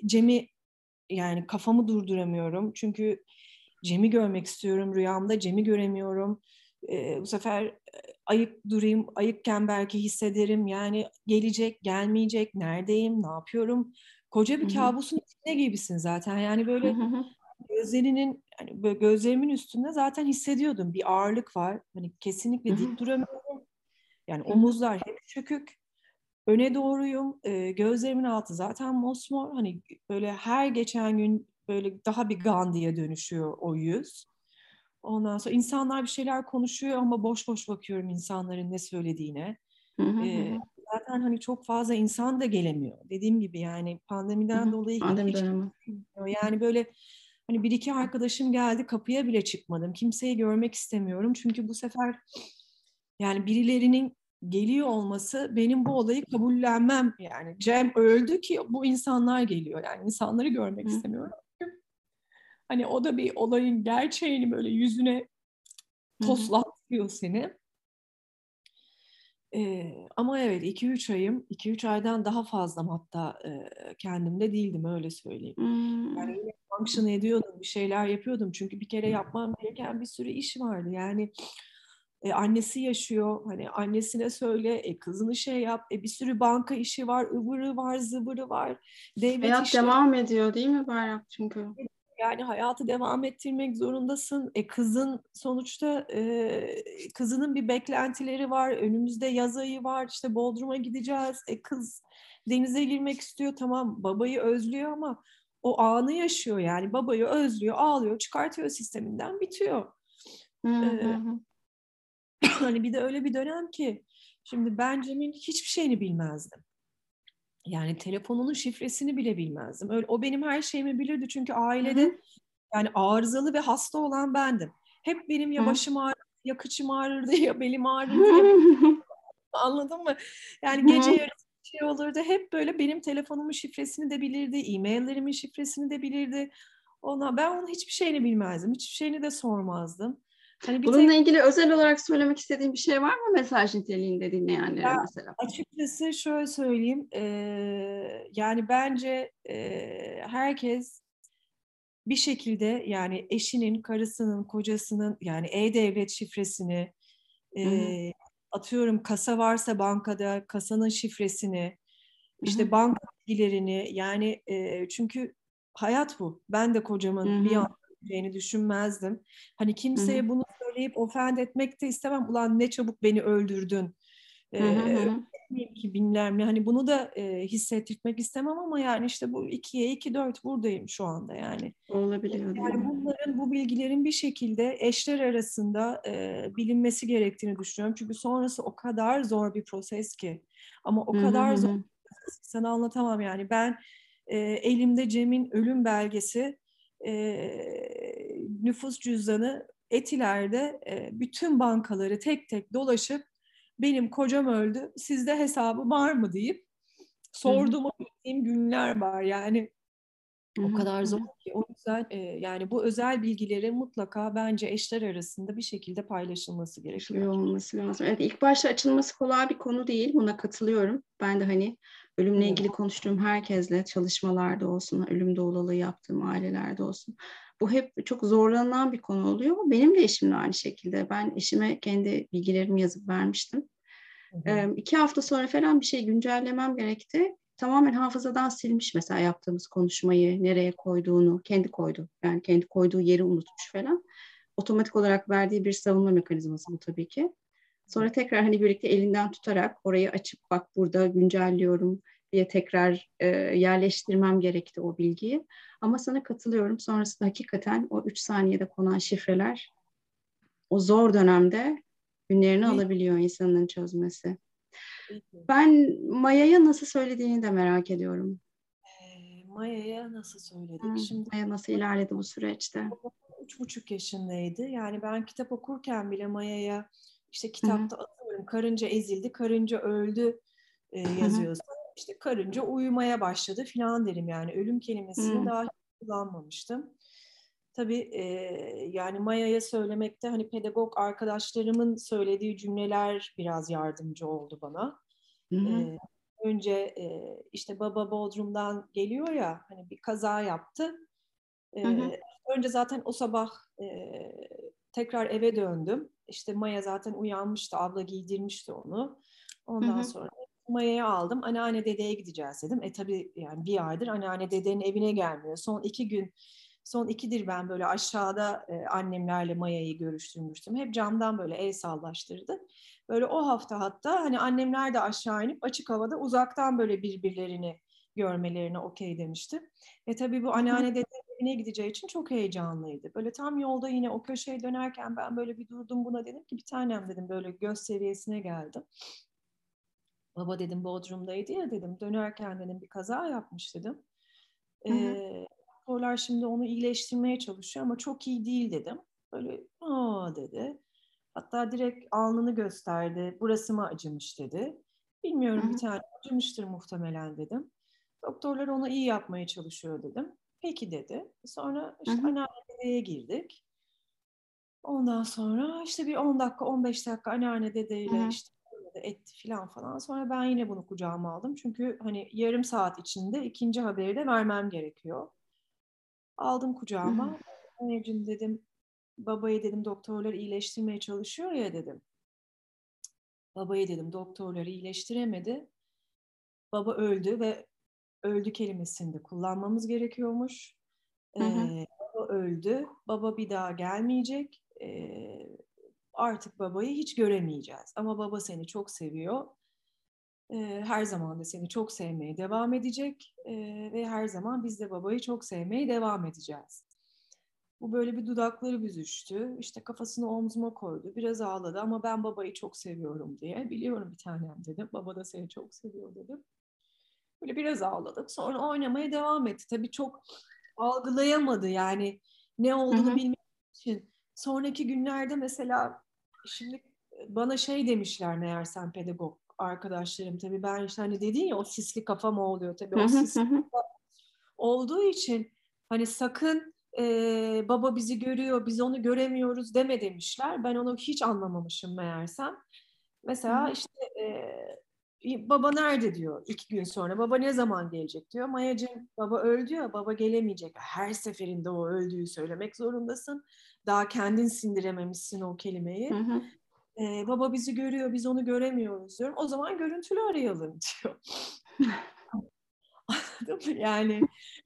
B: Cem'i yani kafamı durduramıyorum. Çünkü Cem'i görmek istiyorum rüyamda, Cem'i göremiyorum. E, bu sefer ayık durayım, ayıkken belki hissederim. Yani gelecek, gelmeyecek, neredeyim, ne yapıyorum? Koca bir kabusun içinde gibisin zaten. Yani böyle gözlerinin yani gözlerimin üstünde zaten hissediyordum bir ağırlık var. Hani kesinlikle dik duramıyorum. Yani omuzlar hep çökük. Öne doğruyum. E, gözlerimin altı zaten mosmor. Hani böyle her geçen gün böyle daha bir Gandhi'ye dönüşüyor o yüz. Ondan sonra insanlar bir şeyler konuşuyor ama boş boş bakıyorum insanların ne söylediğine. Ee, zaten hani çok fazla insan da gelemiyor. Dediğim gibi yani pandemiden hı hı. dolayı Pandemi hiç yani böyle hani bir iki arkadaşım geldi kapıya bile çıkmadım. Kimseyi görmek istemiyorum çünkü bu sefer yani birilerinin geliyor olması benim bu olayı kabullenmem yani Cem öldü ki bu insanlar geliyor yani insanları görmek Hı. istemiyorum. Hani o da bir olayın gerçeğini böyle yüzüne toslatıyor seni. Ee, ama evet 2-3 ayım, 2-3 aydan daha fazla hatta e, kendimde değildim öyle söyleyeyim. Hmm. Yani yine function ediyordum, bir şeyler yapıyordum. Çünkü bir kere yapmam gereken bir sürü iş vardı. Yani e, annesi yaşıyor, hani annesine söyle, e, kızını şey yap, e, bir sürü banka işi var, ıvırı var, zıvırı var.
A: Devlet Hayat işi... devam ediyor değil mi Bayrak çünkü?
B: Yani hayatı devam ettirmek zorundasın. E kızın sonuçta e, kızının bir beklentileri var. Önümüzde yaz ayı var. İşte Bodrum'a gideceğiz. E kız denize girmek istiyor. Tamam babayı özlüyor ama o anı yaşıyor yani. Babayı özlüyor, ağlıyor, çıkartıyor sisteminden bitiyor. Ee, hani bir de öyle bir dönem ki şimdi ben Cem'in hiçbir şeyini bilmezdim. Yani telefonunun şifresini bile bilmezdim. Öyle, o benim her şeyimi bilirdi çünkü ailede Hı-hı. yani arızalı ve hasta olan bendim. Hep benim ya başım ağrırdı, ya kıçım ağrırdı, ya belim ağrırdı. ya... Anladın mı? Yani gece yarısı şey olurdu. Hep böyle benim telefonumun şifresini de bilirdi, e-maillerimin şifresini de bilirdi. Ona ben onun hiçbir şeyini bilmezdim. Hiçbir şeyini de sormazdım.
A: Hani Bununla tek... ilgili özel olarak söylemek istediğin bir şey var mı mesaj niteliğinde dinleyenlere ya, mesela?
B: Açıkçası şöyle söyleyeyim. E, yani bence e, herkes bir şekilde yani eşinin, karısının, kocasının yani e-devlet şifresini e, atıyorum kasa varsa bankada kasanın şifresini işte Hı-hı. banka bilgilerini yani e, çünkü hayat bu. Ben de kocamın bir an olabileceğini düşünmezdim. Hani kimseye hı bunu söyleyip ofend etmek de istemem. Ulan ne çabuk beni öldürdün. Ee, ki binler mi? Hani bunu da e, hissettirmek istemem ama yani işte bu ikiye iki dört buradayım şu anda yani.
A: Olabiliyor.
B: Yani bunların bu bilgilerin bir şekilde eşler arasında e, bilinmesi gerektiğini düşünüyorum. Çünkü sonrası o kadar zor bir proses ki. Ama o kadar zor sana anlatamam yani. Ben e, elimde Cem'in ölüm belgesi e, nüfus cüzdanı Etiler'de e, bütün bankaları tek tek dolaşıp benim kocam öldü sizde hesabı var mı deyip bildiğim günler var yani o kadar zor ki o yüzden e, yani bu özel bilgileri mutlaka bence eşler arasında bir şekilde paylaşılması gerekiyor.
A: Şey olması lazım. Evet ilk başta açılması kolay bir konu değil. Buna katılıyorum. Ben de hani ölümle ilgili konuştuğum herkesle çalışmalarda olsun, ölüm doğulalığı yaptığım ailelerde olsun. Bu hep çok zorlanan bir konu oluyor. Benim de eşimle aynı şekilde. Ben eşime kendi bilgilerimi yazıp vermiştim. Ee, iki hafta sonra falan bir şey güncellemem gerekti. Tamamen hafızadan silmiş mesela yaptığımız konuşmayı, nereye koyduğunu, kendi koydu. Yani kendi koyduğu yeri unutmuş falan. Otomatik olarak verdiği bir savunma mekanizması bu tabii ki. Sonra tekrar hani birlikte elinden tutarak orayı açıp bak burada güncelliyorum diye tekrar e, yerleştirmem gerekti o bilgiyi. Ama sana katılıyorum. Sonrasında hakikaten o üç saniyede konan şifreler o zor dönemde günlerini evet. alabiliyor insanın çözmesi. Ben Maya'ya nasıl söylediğini de merak ediyorum.
B: Maya'ya nasıl söyledik? Hmm,
A: Şimdi Maya nasıl ilerledi bu süreçte?
B: Üç buçuk yaşındaydı. Yani ben kitap okurken bile Maya'ya işte kitapta Hı-hı. atıyorum karınca ezildi, karınca öldü e, yazıyorsa Hı-hı. işte karınca uyumaya başladı filan derim yani ölüm kelimesini Hı-hı. daha kullanmamıştım. Tabii e, yani Maya'ya söylemekte hani pedagog arkadaşlarımın söylediği cümleler biraz yardımcı oldu bana. E, önce e, işte baba Bodrum'dan geliyor ya hani bir kaza yaptı. E, önce zaten o sabah e, tekrar eve döndüm. İşte Maya zaten uyanmıştı, abla giydirmişti onu. Ondan hı hı. sonra Maya'yı aldım. Anneanne dedeye gideceğiz dedim. E tabii yani bir aydır anneanne dedenin evine gelmiyor. Son iki gün Son ikidir ben böyle aşağıda e, annemlerle Maya'yı görüştürmüştüm. Hep camdan böyle el sallaştırdı. Böyle o hafta hatta hani annemler de aşağı inip açık havada uzaktan böyle birbirlerini görmelerine okey demişti. E tabii bu anneanne dede evine gideceği için çok heyecanlıydı. Böyle tam yolda yine o köşeye dönerken ben böyle bir durdum buna dedim ki bir tanem dedim böyle göz seviyesine geldim. Baba dedim Bodrum'daydı ya dedim dönerken dedim bir kaza yapmış dedim. Ee, doktorlar şimdi onu iyileştirmeye çalışıyor ama çok iyi değil dedim. Böyle aa dedi. Hatta direkt alnını gösterdi. Burası mı acımış dedi. Bilmiyorum Hı-hı. bir tane acımıştır muhtemelen dedim. Doktorlar onu iyi yapmaya çalışıyor dedim. Peki dedi. Sonra işte anneanneye girdik. Ondan sonra işte bir 10 dakika 15 dakika anneanne dedeyle Hı-hı. işte etti falan falan. Sonra ben yine bunu kucağıma aldım. Çünkü hani yarım saat içinde ikinci haberi de vermem gerekiyor. Aldım kucağıma. Anneciğim dedim babayı dedim doktorlar iyileştirmeye çalışıyor ya dedim. Babayı dedim doktorları iyileştiremedi. Baba öldü ve öldü kelimesini de kullanmamız gerekiyormuş. Ee, baba öldü. Baba bir daha gelmeyecek. Ee, artık babayı hiç göremeyeceğiz. Ama baba seni çok seviyor her zaman da seni çok sevmeye devam edecek ve her zaman biz de babayı çok sevmeye devam edeceğiz. Bu böyle bir dudakları büzüştü. İşte kafasını omzuma koydu. Biraz ağladı ama ben babayı çok seviyorum diye. Biliyorum bir tanem dedim. Baba da seni çok seviyor dedim. Böyle biraz ağladık. Sonra oynamaya devam etti. Tabii çok algılayamadı yani ne olduğunu bilmek için. Sonraki günlerde mesela şimdi bana şey demişler meğer sen pedagog arkadaşlarım tabii ben işte hani dedin ya o sisli kafa mı oluyor tabii o sisli kafa olduğu için hani sakın e, baba bizi görüyor biz onu göremiyoruz deme demişler. Ben onu hiç anlamamışım meğersem. Mesela işte e, baba nerede diyor iki gün sonra. Baba ne zaman gelecek diyor. Mayacığım baba öldü ya baba gelemeyecek. Her seferinde o öldüğü söylemek zorundasın. Daha kendin sindirememişsin o kelimeyi. Hı hı e, baba bizi görüyor, biz onu göremiyoruz diyorum. O zaman görüntülü arayalım diyor. Anladın mı? Yani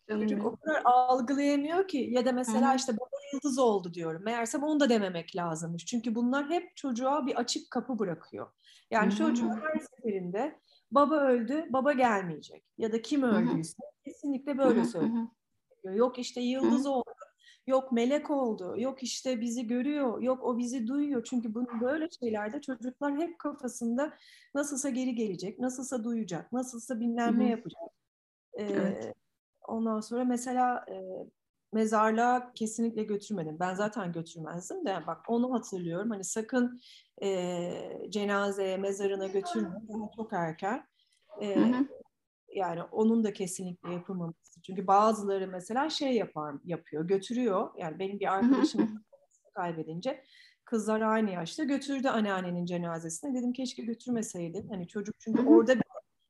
B: çocuk o kadar algılayamıyor ki. Ya da mesela işte baba yıldız oldu diyorum. Meğersem onu da dememek lazımmış. Çünkü bunlar hep çocuğa bir açık kapı bırakıyor. Yani çocuk her seferinde baba öldü, baba gelmeyecek. Ya da kim öldüyse kesinlikle böyle söylüyor. Yok işte yıldız oldu, Yok melek oldu, yok işte bizi görüyor, yok o bizi duyuyor. Çünkü bunu böyle şeylerde çocuklar hep kafasında nasılsa geri gelecek, nasılsa duyacak, nasılsa bilmem ne yapacak. Ee, evet. Ondan sonra mesela e, mezarlığa kesinlikle götürmedim. Ben zaten götürmezdim de bak onu hatırlıyorum. Hani sakın e, cenazeye, mezarına götürme. Daha çok erken. E, hı hı yani onun da kesinlikle yapılmaması. Çünkü bazıları mesela şey yapar, yapıyor, götürüyor. Yani benim bir arkadaşım kaybedince kızlar aynı yaşta götürdü anneannenin cenazesine. Dedim keşke götürmeseydin. Hani çocuk çünkü orada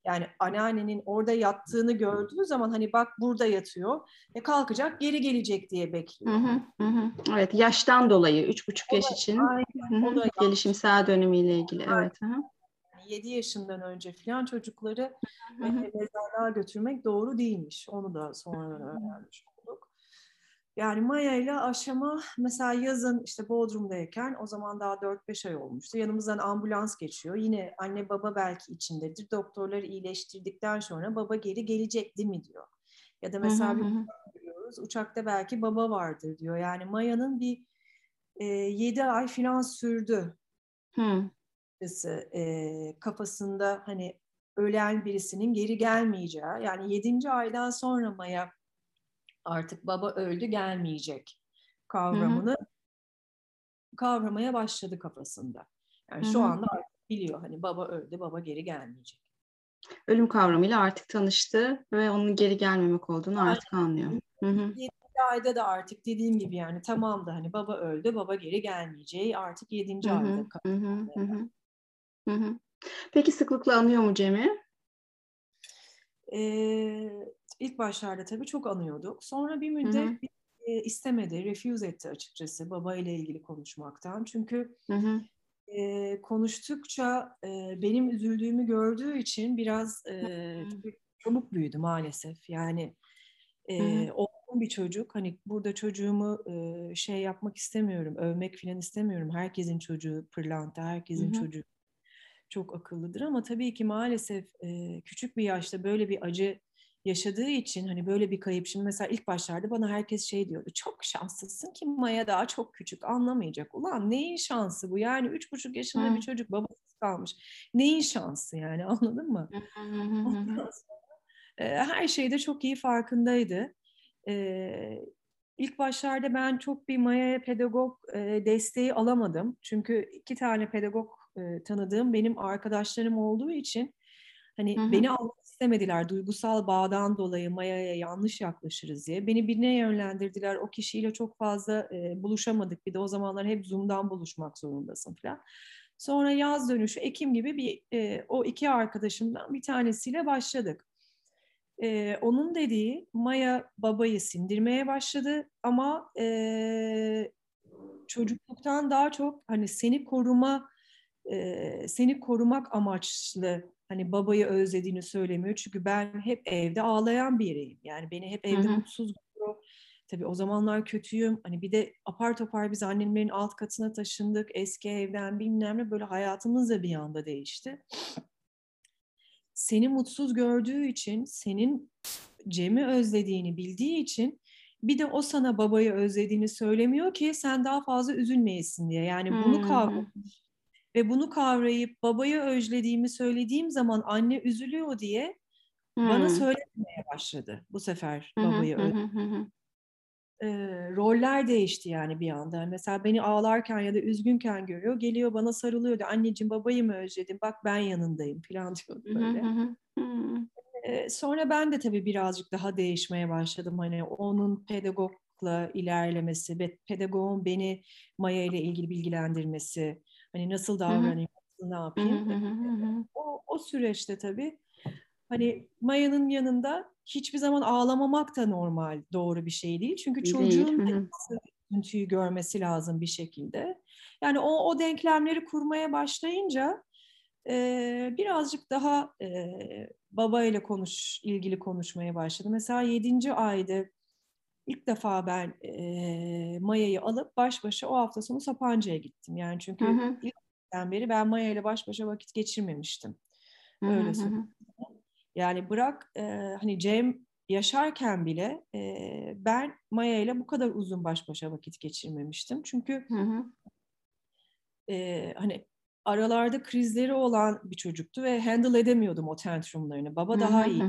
B: yani anneannenin orada yattığını gördüğü zaman hani bak burada yatıyor ve kalkacak geri gelecek diye bekliyor. Hı hı,
A: hı. Evet yaştan dolayı üç buçuk yaş için aynen, hı hı, gelişimsel dönemiyle ilgili. Aynen. Evet. Hı hı.
B: 7 yaşından önce filan çocukları e, mezarlığa götürmek doğru değilmiş. Onu da sonradan öğrenmiş. Yani Maya ile aşama mesela yazın işte Bodrum'dayken o zaman daha 4-5 ay olmuştu. Yanımızdan ambulans geçiyor. Yine anne baba belki içindedir. Doktorları iyileştirdikten sonra baba geri gelecek değil mi diyor. Ya da mesela bir görüyoruz uçakta belki baba vardır diyor. Yani Maya'nın bir e, 7 ay filan sürdü. Hı e, kafasında hani ölen birisinin geri gelmeyeceği yani yedinci aydan sonra Maya artık baba öldü gelmeyecek kavramını hı hı. kavramaya başladı kafasında. Yani hı hı. şu anda artık biliyor hani baba öldü, baba geri gelmeyecek.
A: Ölüm kavramıyla artık tanıştı ve onun geri gelmemek olduğunu Aynen. artık anlıyor. Hı hı.
B: ayda da artık dediğim gibi yani tamam da hani baba öldü, baba geri gelmeyeceği artık yedinci ayda. Hı hı. Hı hı.
A: Hı hı. Peki sıklıkla anıyor mu Cem'i?
B: Ee, ilk başlarda tabii çok anıyorduk. Sonra bir müddet hı hı. E, istemedi, refuse etti açıkçası baba ile ilgili konuşmaktan. Çünkü hı hı. E, konuştukça e, benim üzüldüğümü gördüğü için biraz e, çabuk büyüdü maalesef. Yani e, olgun bir çocuk. Hani burada çocuğumu e, şey yapmak istemiyorum, övmek falan istemiyorum. Herkesin çocuğu pırlanta, herkesin hı hı. çocuğu çok akıllıdır ama tabii ki maalesef e, küçük bir yaşta böyle bir acı yaşadığı için hani böyle bir kayıp şimdi mesela ilk başlarda bana herkes şey diyordu çok şanslısın ki Maya daha çok küçük anlamayacak. Ulan neyin şansı bu yani üç buçuk yaşında hmm. bir çocuk babasız kalmış. Neyin şansı yani anladın mı? sonra, e, her şeyde çok iyi farkındaydı. E, ilk başlarda ben çok bir Maya'ya pedagog e, desteği alamadım. Çünkü iki tane pedagog e, tanıdığım benim arkadaşlarım olduğu için hani hı hı. beni almak istemediler duygusal bağdan dolayı Maya'ya yanlış yaklaşırız diye. Beni birine yönlendirdiler. O kişiyle çok fazla e, buluşamadık. Bir de o zamanlar hep Zoom'dan buluşmak zorundasın falan. Sonra yaz dönüşü Ekim gibi bir e, o iki arkadaşımdan bir tanesiyle başladık. E, onun dediği Maya babayı sindirmeye başladı ama e, çocukluktan daha çok hani seni koruma e, seni korumak amaçlı hani babayı özlediğini söylemiyor. Çünkü ben hep evde ağlayan biriyim. Yani beni hep evde Hı-hı. mutsuz görüyor. Tabii o zamanlar kötüyüm. Hani bir de apar topar biz annemlerin alt katına taşındık. Eski evden bilmem ne böyle hayatımız da bir anda değişti. Seni mutsuz gördüğü için, senin Cem'i özlediğini bildiği için bir de o sana babayı özlediğini söylemiyor ki sen daha fazla üzülmeyesin diye. Yani bunu kavramış ve bunu kavrayıp babayı özlediğimi söylediğim zaman anne üzülüyor diye hmm. bana söylemeye başladı bu sefer babayı özlediğimi. E, roller değişti yani bir anda. Mesela beni ağlarken ya da üzgünken görüyor. Geliyor bana sarılıyor diyor. Anneciğim babayı mı özledin? Bak ben yanındayım falan diyor böyle. e, sonra ben de tabii birazcık daha değişmeye başladım. Hani onun pedagogla ilerlemesi ve pedagogun beni Maya ile ilgili bilgilendirmesi, Hani nasıl davranayım, nasıl ne yapayım. o, o süreçte tabii hani Maya'nın yanında hiçbir zaman ağlamamak da normal, doğru bir şey değil. Çünkü çocuğun üzüntüyü görmesi lazım bir şekilde. Yani o, o denklemleri kurmaya başlayınca e, birazcık daha e, babayla konuş, ilgili konuşmaya başladı. Mesela yedinci ayda ilk defa ben e, Maya'yı alıp baş başa o hafta sonu Sapanca'ya gittim. Yani çünkü hı hı. ilkten beri ben Maya ile baş başa vakit geçirmemiştim. Öyle söyleyeyim. Yani bırak e, hani Cem yaşarken bile e, ben Maya ile bu kadar uzun baş başa vakit geçirmemiştim. Çünkü hı hı. E, hani aralarda krizleri olan bir çocuktu ve handle edemiyordum o tantrumlarını. Baba daha iyi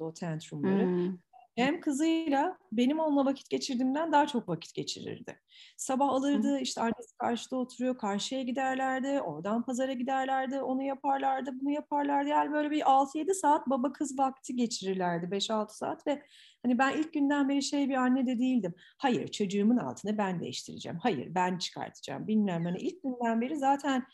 B: o tantrumları. Hı hem kızıyla benim onunla vakit geçirdiğimden daha çok vakit geçirirdi. Sabah alırdı, işte annesi karşıda oturuyor, karşıya giderlerdi, oradan pazara giderlerdi, onu yaparlardı, bunu yaparlardı. Yani böyle bir 6-7 saat baba kız vakti geçirirlerdi, 5-6 saat ve hani ben ilk günden beri şey bir anne de değildim. Hayır çocuğumun altını ben değiştireceğim, hayır ben çıkartacağım bilmem. Hani ilk günden beri zaten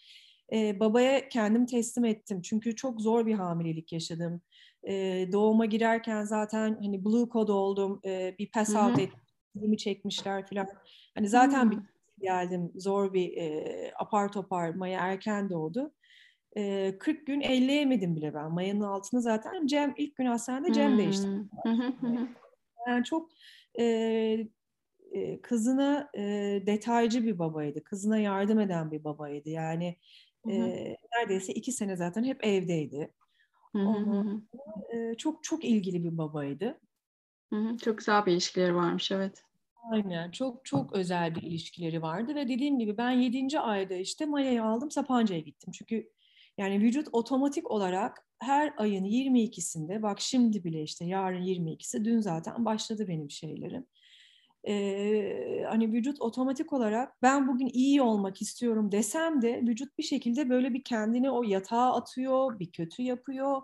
B: e, babaya kendim teslim ettim. Çünkü çok zor bir hamilelik yaşadım e, doğuma girerken zaten hani blue code oldum, e, bir pass out ettim, çekmişler falan. Hani zaten bir geldim zor bir e, apar topar Maya erken doğdu. E, 40 gün elleyemedim bile ben. Maya'nın altını zaten Cem ilk gün hastanede Cem değişti. Yani çok e, e, kızına e, detaycı bir babaydı. Kızına yardım eden bir babaydı. Yani e, neredeyse iki sene zaten hep evdeydi. E, çok çok ilgili bir babaydı.
A: Hı hı, çok güzel bir ilişkileri varmış evet.
B: Aynen çok çok özel bir ilişkileri vardı ve dediğim gibi ben 7. ayda işte Maya'yı aldım Sapanca'ya gittim. Çünkü yani vücut otomatik olarak her ayın 22'sinde bak şimdi bile işte yarın 22'si dün zaten başladı benim şeylerim. Ee, hani vücut otomatik olarak ben bugün iyi olmak istiyorum desem de vücut bir şekilde böyle bir kendini o yatağa atıyor, bir kötü yapıyor.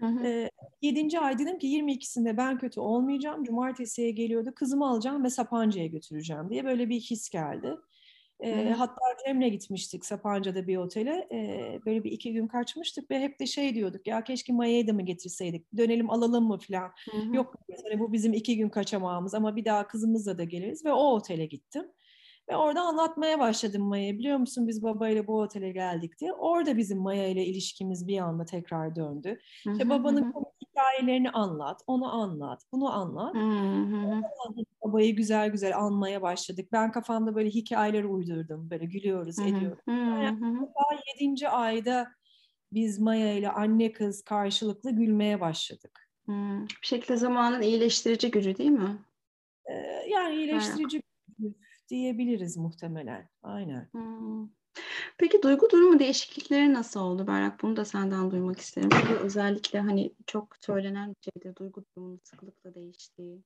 B: Hı hı. 7. ay dedim ki 22'sinde ben kötü olmayacağım. Cumartesiye geliyordu. Kızımı alacağım ve Sapanca'ya götüreceğim diye böyle bir his geldi. E, hatta Cem'le gitmiştik Sapanca'da bir otele. E, böyle bir iki gün kaçmıştık ve hep de şey diyorduk ya keşke Maya'yı da mı getirseydik? Dönelim alalım mı falan. Yok hani bu bizim iki gün kaçamağımız ama bir daha kızımızla da geliriz ve o otele gittim. Ve orada anlatmaya başladım Maya'ya. Biliyor musun biz babayla bu otele geldik diye. Orada bizim Maya ile ilişkimiz bir anda tekrar döndü. Hı İşte babanın hikayelerini anlat, onu anlat, bunu anlat. Babayı güzel güzel anmaya başladık. Ben kafamda böyle hikayeler uydurdum. Böyle gülüyoruz, ediyoruz. Yani yedinci ayda biz Maya ile anne kız karşılıklı gülmeye başladık.
A: Bir şekilde zamanın iyileştirici gücü değil mi?
B: yani iyileştirici diyebiliriz muhtemelen. Aynen. Hmm.
A: Peki duygu durumu değişiklikleri nasıl oldu Berrak? Bunu da senden duymak isterim. Çünkü özellikle hani çok söylenen bir şeyde duygu durumunun sıklıkla değiştiği.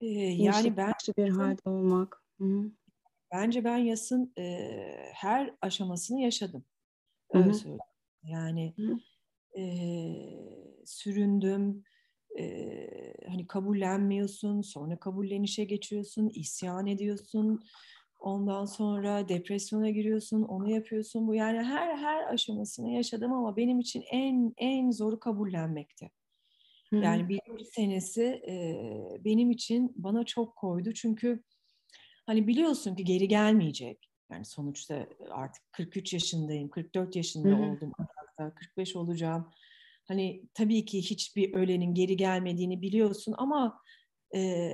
B: Ee, yani ben
A: bir halde olmak. Hı-hı.
B: Bence ben yasın e, her aşamasını yaşadım. Öyle Hı-hı. söyleyeyim. Yani e, süründüm, e, hani kabullenmiyorsun, sonra kabullenişe geçiyorsun, isyan ediyorsun, ondan sonra depresyona giriyorsun, onu yapıyorsun. Bu yani her her aşamasını yaşadım ama benim için en en zoru kabullenmekti. Hı. Yani birinci senesi e, benim için bana çok koydu çünkü hani biliyorsun ki geri gelmeyecek. Yani sonuçta artık 43 yaşındayım, 44 yaşında Hı. oldum, 45 olacağım Hani tabii ki hiçbir ölenin geri gelmediğini biliyorsun ama e,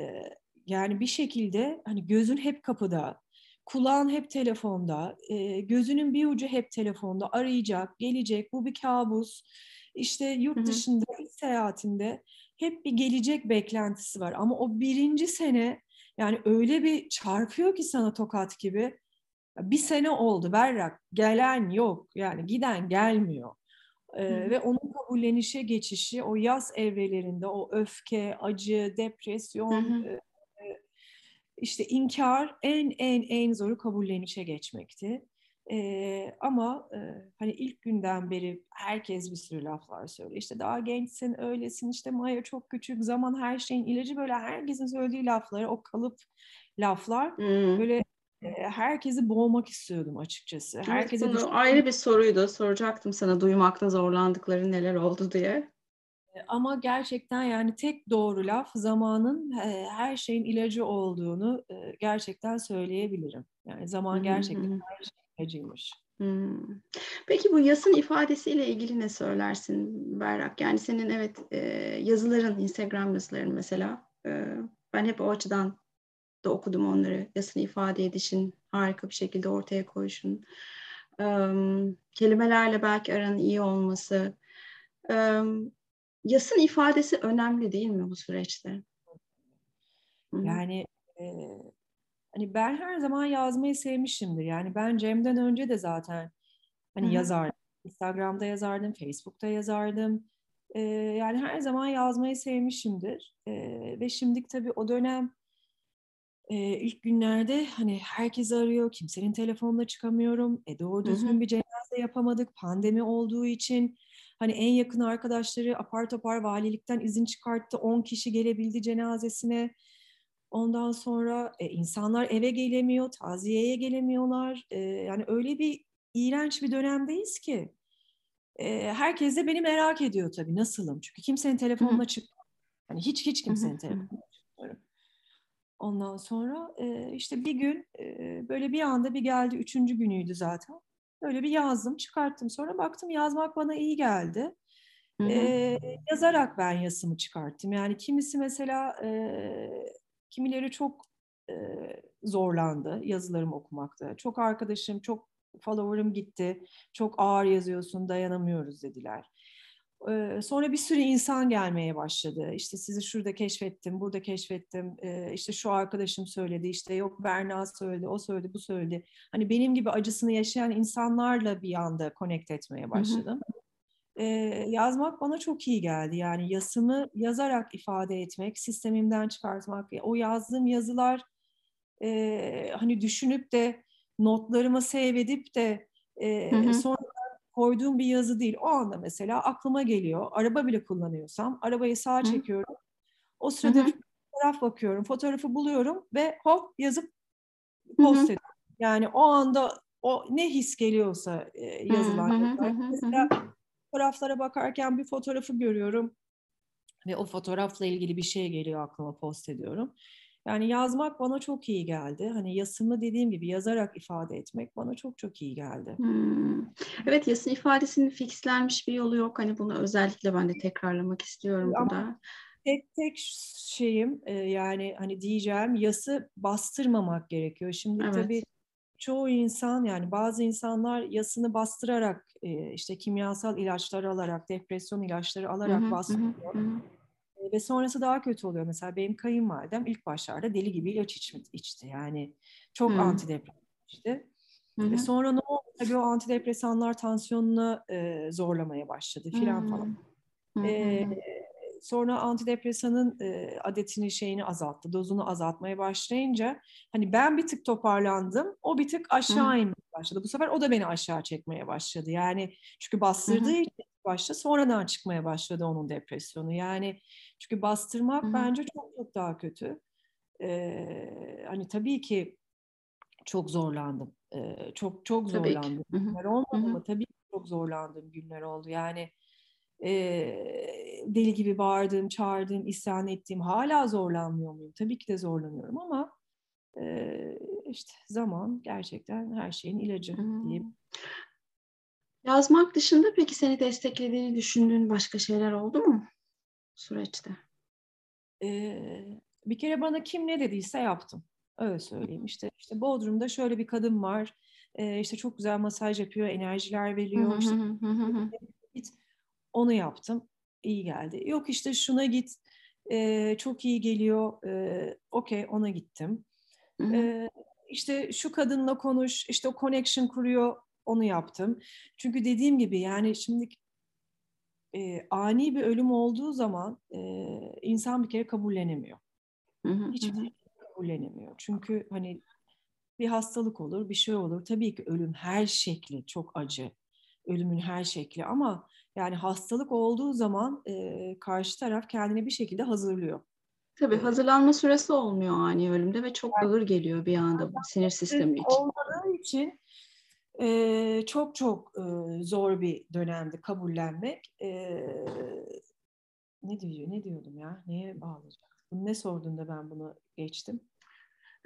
B: yani bir şekilde hani gözün hep kapıda, kulağın hep telefonda, e, gözünün bir ucu hep telefonda arayacak, gelecek. Bu bir kabus. İşte yurt dışında hı hı. seyahatinde hep bir gelecek beklentisi var. Ama o birinci sene yani öyle bir çarpıyor ki sana tokat gibi. Bir sene oldu Berrak. Gelen yok. Yani giden gelmiyor. Ee, ve onun kabullenişe geçişi o yaz evrelerinde o öfke, acı, depresyon, e, işte inkar en en en zoru kabullenişe geçmekti. Ee, ama e, hani ilk günden beri herkes bir sürü laflar söylüyor. İşte daha gençsin, öylesin, işte Maya çok küçük, zaman her şeyin ilacı böyle herkesin söylediği lafları, o kalıp laflar hmm. böyle herkesi boğmak istiyordum açıkçası. Herkese
A: evet, ayrı bir soruydu. Soracaktım sana duymakta zorlandıkları neler oldu diye.
B: Ama gerçekten yani tek doğru laf zamanın her şeyin ilacı olduğunu gerçekten söyleyebilirim. Yani zaman gerçekten her şeyin ilacıymış.
A: Hmm. Peki bu yasın ifadesiyle ilgili ne söylersin Berrak? Yani senin evet yazıların, Instagram yazıların mesela ben hep o açıdan da okudum onları. Yasını ifade edişin, harika bir şekilde ortaya koyuşun. Um, kelimelerle belki aranın iyi olması. Um, yasın ifadesi önemli değil mi bu süreçte?
B: Yani e, hani ben her zaman yazmayı sevmişimdir. Yani ben Cem'den önce de zaten hani Hı-hı. yazardım. Instagram'da yazardım, Facebook'ta yazardım. E, yani her zaman yazmayı sevmişimdir. E, ve şimdi tabii o dönem e, ilk günlerde hani herkes arıyor, kimsenin telefonuna çıkamıyorum. E doğru düzgün Hı-hı. bir cenaze yapamadık pandemi olduğu için. Hani en yakın arkadaşları apar topar valilikten izin çıkarttı. 10 kişi gelebildi cenazesine. Ondan sonra e, insanlar eve gelemiyor, taziyeye gelemiyorlar. E, yani öyle bir iğrenç bir dönemdeyiz ki. E, herkes de beni merak ediyor tabii nasılım. Çünkü kimsenin telefonuna çık. Yani hiç hiç kimsenin telefonuna çıkmıyorum. Ondan sonra e, işte bir gün e, böyle bir anda bir geldi. Üçüncü günüydü zaten. Böyle bir yazdım, çıkarttım. Sonra baktım yazmak bana iyi geldi. Hı hı. E, yazarak ben yazımı çıkarttım. Yani kimisi mesela e, kimileri çok e, zorlandı yazılarımı okumakta. Çok arkadaşım, çok follower'ım gitti. Çok ağır yazıyorsun, dayanamıyoruz dediler. Sonra bir sürü insan gelmeye başladı. İşte sizi şurada keşfettim, burada keşfettim. İşte şu arkadaşım söyledi, işte yok Berna söyledi, o söyledi, bu söyledi. Hani benim gibi acısını yaşayan insanlarla bir anda connect etmeye başladım. Hı e, yazmak bana çok iyi geldi. Yani yazımı yazarak ifade etmek, sistemimden çıkartmak. O yazdığım yazılar hani düşünüp de notlarıma save edip de hı hı. sonra koyduğum bir yazı değil. O anda mesela aklıma geliyor. Araba bile kullanıyorsam arabayı sağa çekiyorum. O sırada hı hı. fotoğraf bakıyorum. Fotoğrafı buluyorum ve hop yazıp post ediyorum. Yani o anda o ne his geliyorsa e, yazılan. Mesela fotoğraflara bakarken bir fotoğrafı görüyorum ve o fotoğrafla ilgili bir şey geliyor aklıma post ediyorum. Yani yazmak bana çok iyi geldi. Hani yazımı dediğim gibi yazarak ifade etmek bana çok çok iyi geldi. Hmm.
A: Evet yazı ifadesinin fixlenmiş bir yolu yok. Hani bunu özellikle ben de tekrarlamak istiyorum Ama burada.
B: Tek tek şeyim e, yani hani diyeceğim yası bastırmamak gerekiyor. Şimdi evet. tabii çoğu insan yani bazı insanlar yasını bastırarak e, işte kimyasal ilaçlar alarak, depresyon ilaçları alarak hı bastırıyor. Hı hı. Ve sonrası daha kötü oluyor. Mesela benim kayınvalidem ilk başlarda deli gibi ilaç içti. Yani çok hmm. antidepresan içti. Hı-hı. Ve sonra ne oldu? Tabii o antidepresanlar tansiyonunu e, zorlamaya başladı filan falan. E, sonra antidepresanın e, adetini şeyini azalttı, dozunu azaltmaya başlayınca hani ben bir tık toparlandım, o bir tık aşağı inmeye başladı. Bu sefer o da beni aşağı çekmeye başladı. Yani çünkü bastırdığı için başta sonradan çıkmaya başladı onun depresyonu. Yani çünkü bastırmak Hı-hı. bence çok çok daha kötü. Ee, hani tabii ki çok zorlandım. Ee, çok çok zorlandım. Tabii günler olmadı Hı-hı. mı? Tabii ki çok zorlandığım günler oldu. Yani e, deli gibi bağırdığım, çağırdığım, isyan ettiğim hala zorlanmıyor muyum? Tabii ki de zorlanıyorum ama e, işte zaman gerçekten her şeyin ilacı diyeyim.
A: Yazmak dışında peki seni desteklediğini düşündüğün başka şeyler oldu mu süreçte?
B: Ee, bir kere bana kim ne dediyse yaptım. Öyle söyleyeyim. İşte işte Bodrum'da şöyle bir kadın var. Ee, işte çok güzel masaj yapıyor, enerjiler veriyor. işte, git onu yaptım. İyi geldi. Yok işte şuna git. Ee, çok iyi geliyor. Ee, Okey ona gittim. Ee, işte şu kadınla konuş. işte o connection kuruyor onu yaptım. Çünkü dediğim gibi yani şimdi e, ani bir ölüm olduğu zaman e, insan bir kere kabullenemiyor. Hiçbir şey kabullenemiyor. Çünkü hani bir hastalık olur, bir şey olur. Tabii ki ölüm her şekli çok acı. Ölümün her şekli ama yani hastalık olduğu zaman e, karşı taraf kendini bir şekilde hazırlıyor.
A: Tabii hazırlanma süresi olmuyor ani ölümde ve çok ağır geliyor bir anda sinir sistemi için.
B: Olmadığı için e, çok çok e, zor bir dönemdi kabullenmek. E, ne diyor, ne diyordum ya? Neye bağlayacak? Ne sordun da ben bunu geçtim?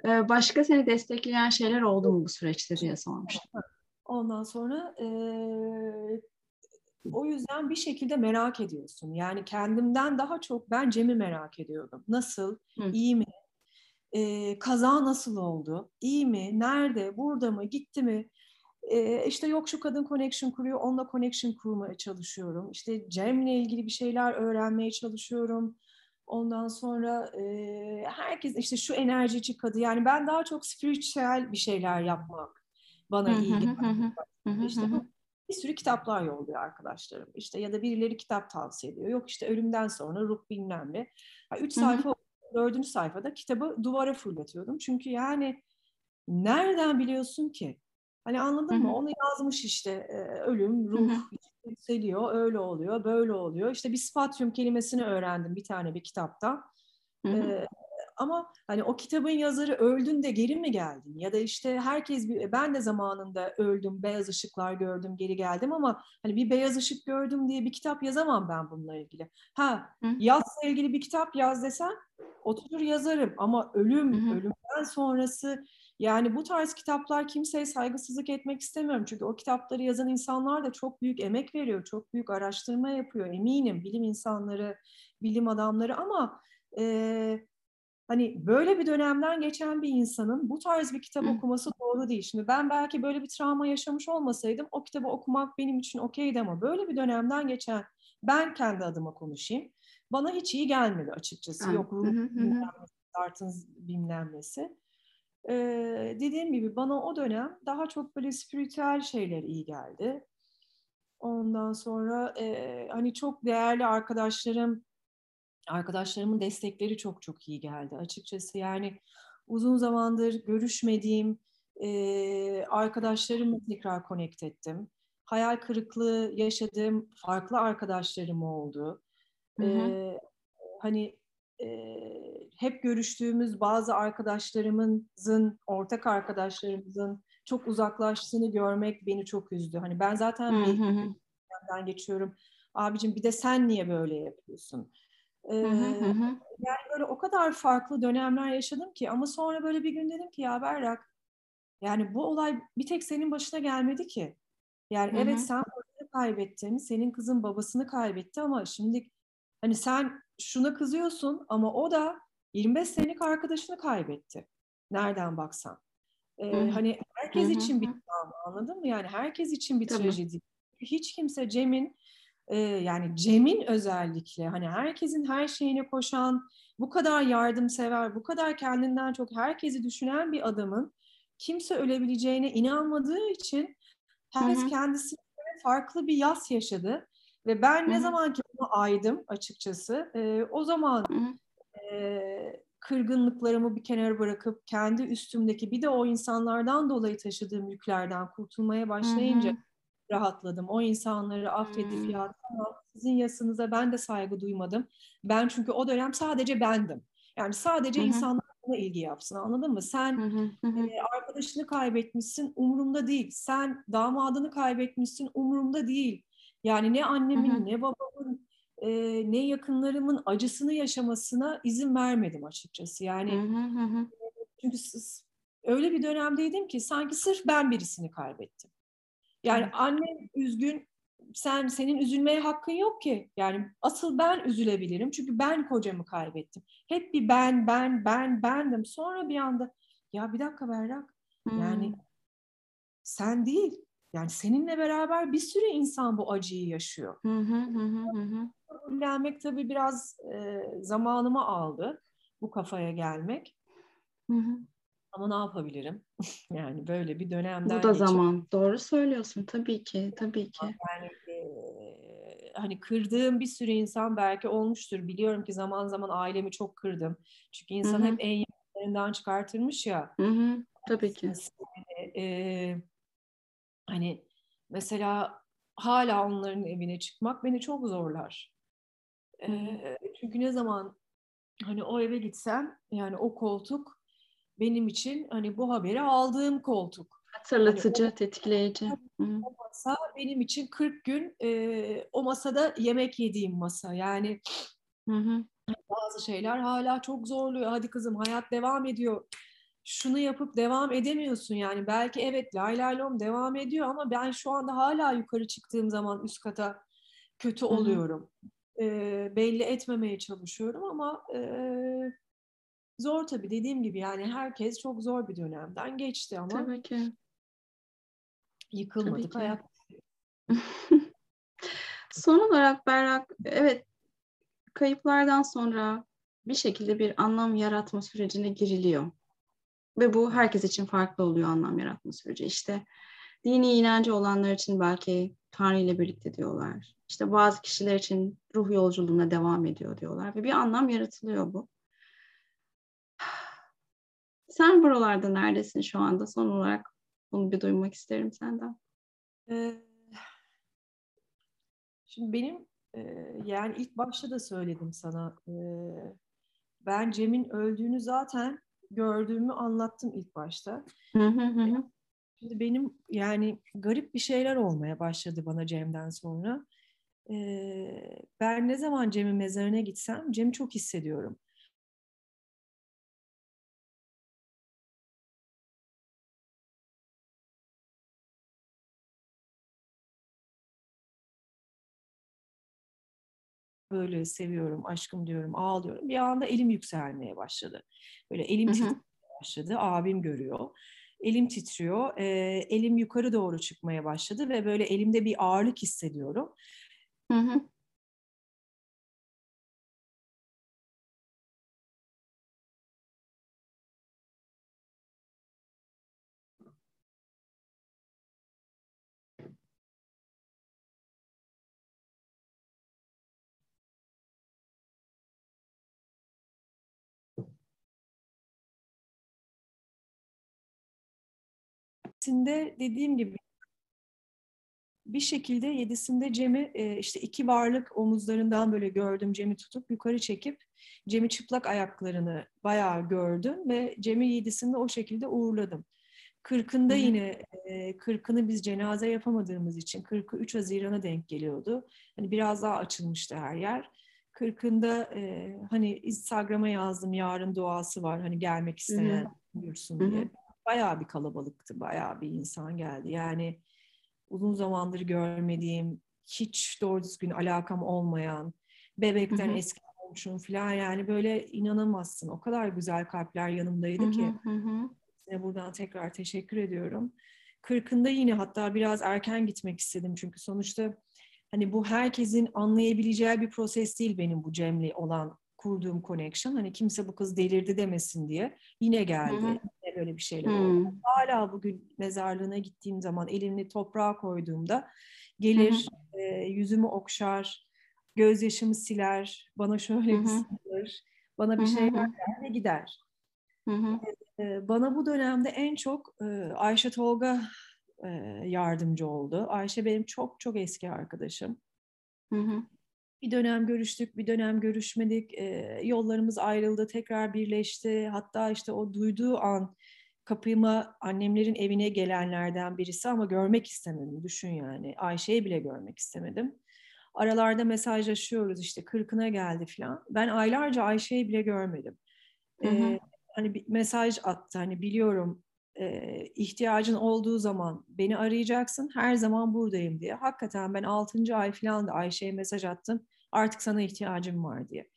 A: Başka seni destekleyen şeyler oldu mu bu süreçte diye sormuştum.
B: Ondan sonra e, o yüzden bir şekilde merak ediyorsun. Yani kendimden daha çok ben Cem'i merak ediyordum. Nasıl? Hı. İyi mi? Ee, kaza nasıl oldu? İyi mi? Nerede? Burada mı? Gitti mi? E, işte yok şu kadın connection kuruyor, onunla connection kurmaya çalışıyorum. İşte Cem'le ilgili bir şeyler öğrenmeye çalışıyorum. Ondan sonra e, herkes işte şu enerjici kadı. Yani ben daha çok spiritüel bir şeyler yapmak bana iyi geliyor. işte bir sürü kitaplar yolluyor arkadaşlarım. İşte ya da birileri kitap tavsiye ediyor. Yok işte ölümden sonra ruh bilmem ne. üç sayfa, dördüncü sayfada kitabı duvara fırlatıyordum. Çünkü yani nereden biliyorsun ki? Hani anladın Hı-hı. mı? Onu yazmış işte e, ölüm, ruh yükseliyor, öyle oluyor, böyle oluyor. İşte bir spatyum kelimesini öğrendim bir tane bir kitapta. Ee, ama hani o kitabın yazarı öldün de geri mi geldin? Ya da işte herkes ben de zamanında öldüm, beyaz ışıklar gördüm, geri geldim ama hani bir beyaz ışık gördüm diye bir kitap yazamam ben bununla ilgili. Ha, Hı. yazla ilgili bir kitap yaz desen oturur yazarım ama ölüm, Hı. ölümden sonrası yani bu tarz kitaplar kimseye saygısızlık etmek istemiyorum. Çünkü o kitapları yazan insanlar da çok büyük emek veriyor, çok büyük araştırma yapıyor eminim. Bilim insanları, bilim adamları ama e, hani böyle bir dönemden geçen bir insanın bu tarz bir kitap okuması doğru değil. Şimdi ben belki böyle bir travma yaşamış olmasaydım o kitabı okumak benim için okeydi ama böyle bir dönemden geçen ben kendi adıma konuşayım. Bana hiç iyi gelmedi açıkçası. Yok ruh bilmem nesi. Ee, dediğim gibi bana o dönem daha çok böyle spiritüel şeyler iyi geldi. Ondan sonra e, hani çok değerli arkadaşlarım, arkadaşlarımın destekleri çok çok iyi geldi açıkçası. Yani uzun zamandır görüşmediğim e, arkadaşlarımla tekrar connect ettim. Hayal kırıklığı yaşadığım farklı arkadaşlarım oldu. Hı hı. E, hani e, hep görüştüğümüz bazı arkadaşlarımızın, ortak arkadaşlarımızın çok uzaklaştığını görmek beni çok üzdü. Hani ben zaten hı bir yerden geçiyorum. Abicim bir de sen niye böyle yapıyorsun? Ee, yani böyle o kadar farklı dönemler yaşadım ki ama sonra böyle bir gün dedim ki ya Berrak yani bu olay bir tek senin başına gelmedi ki. Yani hı hı. evet sen babasını kaybettin, senin kızın babasını kaybetti ama şimdi hani sen şuna kızıyorsun ama o da 25 senelik arkadaşını kaybetti. Nereden baksan. Ee, hı hı. Hani herkes hı hı. için bir travma anladın mı? Yani herkes için bir trajedi. Hiç kimse Cem'in e, yani Cem'in özellikle hani herkesin her şeyine koşan, bu kadar yardımsever, bu kadar kendinden çok herkesi düşünen bir adamın kimse ölebileceğine inanmadığı için herkes hı hı. kendisi farklı bir yas yaşadı. Ve ben hı hı. ne zaman ki bunu aydım açıkçası e, o zaman e, kırgınlıklarımı bir kenara bırakıp kendi üstümdeki bir de o insanlardan dolayı taşıdığım yüklerden kurtulmaya başlayınca hı hı. Rahatladım. O insanları affedip ya tamam sizin yasınıza ben de saygı duymadım. Ben çünkü o dönem sadece bendim. Yani sadece hı hı. insanlar buna ilgi yapsın anladın mı? Sen hı hı hı. E, arkadaşını kaybetmişsin umurumda değil. Sen damadını kaybetmişsin umurumda değil. Yani ne annemin ne babamın e, ne yakınlarımın acısını yaşamasına izin vermedim açıkçası. Yani hı. çünkü öyle bir dönemdeydim ki sanki sırf ben birisini kaybettim. Yani hı. annem üzgün, sen senin üzülmeye hakkın yok ki. Yani asıl ben üzülebilirim çünkü ben kocamı kaybettim. Hep bir ben, ben, ben, bendim. Sonra bir anda ya bir dakika Berrak, hmm. yani sen değil. Yani seninle beraber bir sürü insan bu acıyı yaşıyor. Hı hı hı hı. Gelmek tabii biraz e, zamanımı aldı bu kafaya gelmek. Hı hı. Ama ne yapabilirim? yani böyle bir dönemden
A: Bu da geçip, zaman. Doğru söylüyorsun tabii ki. Tabii ki.
B: Yani e, hani kırdığım bir sürü insan belki olmuştur. Biliyorum ki zaman zaman ailemi çok kırdım. Çünkü insan Hı-hı. hep en yakınlarından çıkartırmış ya.
A: Hı-hı. Tabii ki.
B: E, hani mesela hala onların evine çıkmak beni çok zorlar. E, çünkü ne zaman hani o eve gitsem yani o koltuk benim için hani bu haberi aldığım koltuk.
A: Hatırlatıcı, hani o, tetikleyici.
B: O masa benim için 40 gün e, o masada yemek yediğim masa. Yani hı hı. bazı şeyler hala çok zorluyor. Hadi kızım hayat devam ediyor. Şunu yapıp devam edemiyorsun yani. Belki evet lay lay lom devam ediyor ama ben şu anda hala yukarı çıktığım zaman üst kata kötü oluyorum. Hı hı. E, belli etmemeye çalışıyorum ama e, Zor tabii dediğim gibi yani herkes çok zor bir dönemden geçti ama
A: tabii ki.
B: yıkılmadık tabii hayat.
A: Son olarak Berrak, evet kayıplardan sonra bir şekilde bir anlam yaratma sürecine giriliyor. Ve bu herkes için farklı oluyor anlam yaratma süreci. İşte dini inancı olanlar için belki Tanrı ile birlikte diyorlar. İşte bazı kişiler için ruh yolculuğuna devam ediyor diyorlar. Ve bir anlam yaratılıyor bu. Sen buralarda neredesin şu anda? Son olarak bunu bir duymak isterim senden. Ee,
B: şimdi benim e, yani ilk başta da söyledim sana. E, ben Cem'in öldüğünü zaten gördüğümü anlattım ilk başta. Hı hı hı. Şimdi benim yani garip bir şeyler olmaya başladı bana Cem'den sonra. Ee, ben ne zaman Cem'in mezarına gitsem Cem'i çok hissediyorum. Böyle seviyorum, aşkım diyorum, ağlıyorum. Bir anda elim yükselmeye başladı. Böyle elim titremeye başladı. Abim görüyor. Elim titriyor. E, elim yukarı doğru çıkmaya başladı ve böyle elimde bir ağırlık hissediyorum. Hı hı. Yedisinde dediğim gibi bir şekilde yedisinde Cem'i e, işte iki varlık omuzlarından böyle gördüm Cem'i tutup yukarı çekip Cem'i çıplak ayaklarını bayağı gördüm ve Cem'i yedisinde o şekilde uğurladım. Kırkında Hı-hı. yine e, kırkını biz cenaze yapamadığımız için kırkı 3 Haziran'a denk geliyordu. Hani biraz daha açılmıştı her yer. Kırkında e, hani Instagram'a yazdım yarın duası var hani gelmek isteyen buyursun diye. Hı-hı. Bayağı bir kalabalıktı, bayağı bir insan geldi. Yani uzun zamandır görmediğim, hiç doğru düzgün alakam olmayan, bebekten Hı-hı. eski olmuşum falan yani böyle inanamazsın. O kadar güzel kalpler yanımdaydı Hı-hı. ki. Hı-hı. Size buradan tekrar teşekkür ediyorum. Kırkında yine hatta biraz erken gitmek istedim çünkü sonuçta hani bu herkesin anlayabileceği bir proses değil benim bu Cem'le olan kurduğum connection. Hani kimse bu kız delirdi demesin diye yine geldi. Hı hı. Böyle bir şeyler oldu. Hala bugün mezarlığına gittiğim zaman elini toprağa koyduğumda gelir. E, yüzümü okşar, gözyaşımı siler, bana şöyle bir sarılır, bana bir şey der ve gider. Hı. E, bana bu dönemde en çok e, Ayşe Tolga e, yardımcı oldu. Ayşe benim çok çok eski arkadaşım. Hı hı. Bir dönem görüştük, bir dönem görüşmedik. E, yollarımız ayrıldı, tekrar birleşti. Hatta işte o duyduğu an kapıma annemlerin evine gelenlerden birisi ama görmek istemedim. Düşün yani. Ayşe'yi bile görmek istemedim. Aralarda mesajlaşıyoruz işte kırkına geldi falan. Ben aylarca Ayşe'yi bile görmedim. Hı hı. Ee, hani bir mesaj attı. Hani biliyorum e, ihtiyacın olduğu zaman beni arayacaksın. Her zaman buradayım diye. Hakikaten ben 6. ay falan da Ayşe'ye mesaj attım. Artık sana ihtiyacım var diye.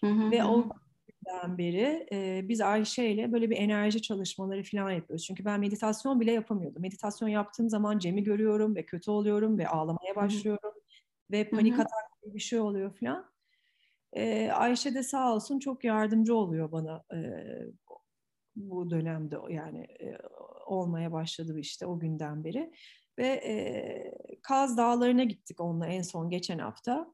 B: Hı hı, Ve o günden beri e, biz Ayşe ile böyle bir enerji çalışmaları falan yapıyoruz. Çünkü ben meditasyon bile yapamıyordum. Meditasyon yaptığım zaman Cem'i görüyorum ve kötü oluyorum ve ağlamaya başlıyorum. Hı hı. Ve panik atak gibi bir şey oluyor falan. E, Ayşe de sağ olsun çok yardımcı oluyor bana e, bu dönemde yani e, olmaya başladı işte o günden beri. Ve e, Kaz Dağları'na gittik onunla en son geçen hafta.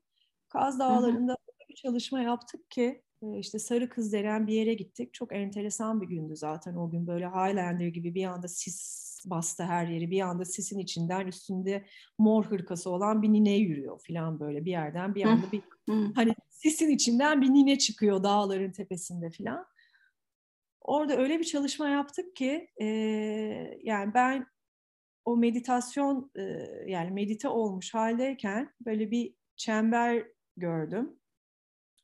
B: Kaz Dağları'nda bir çalışma yaptık ki e, işte Sarı Kız denen bir yere gittik. Çok enteresan bir gündü zaten o gün böyle Highlander gibi bir anda sis bastı her yeri. Bir anda sisin içinden üstünde mor hırkası olan bir nine yürüyor falan böyle bir yerden bir anda bir hani sisin içinden bir nine çıkıyor dağların tepesinde falan. Orada öyle bir çalışma yaptık ki e, yani ben o meditasyon e, yani medite olmuş haldeyken böyle bir çember gördüm.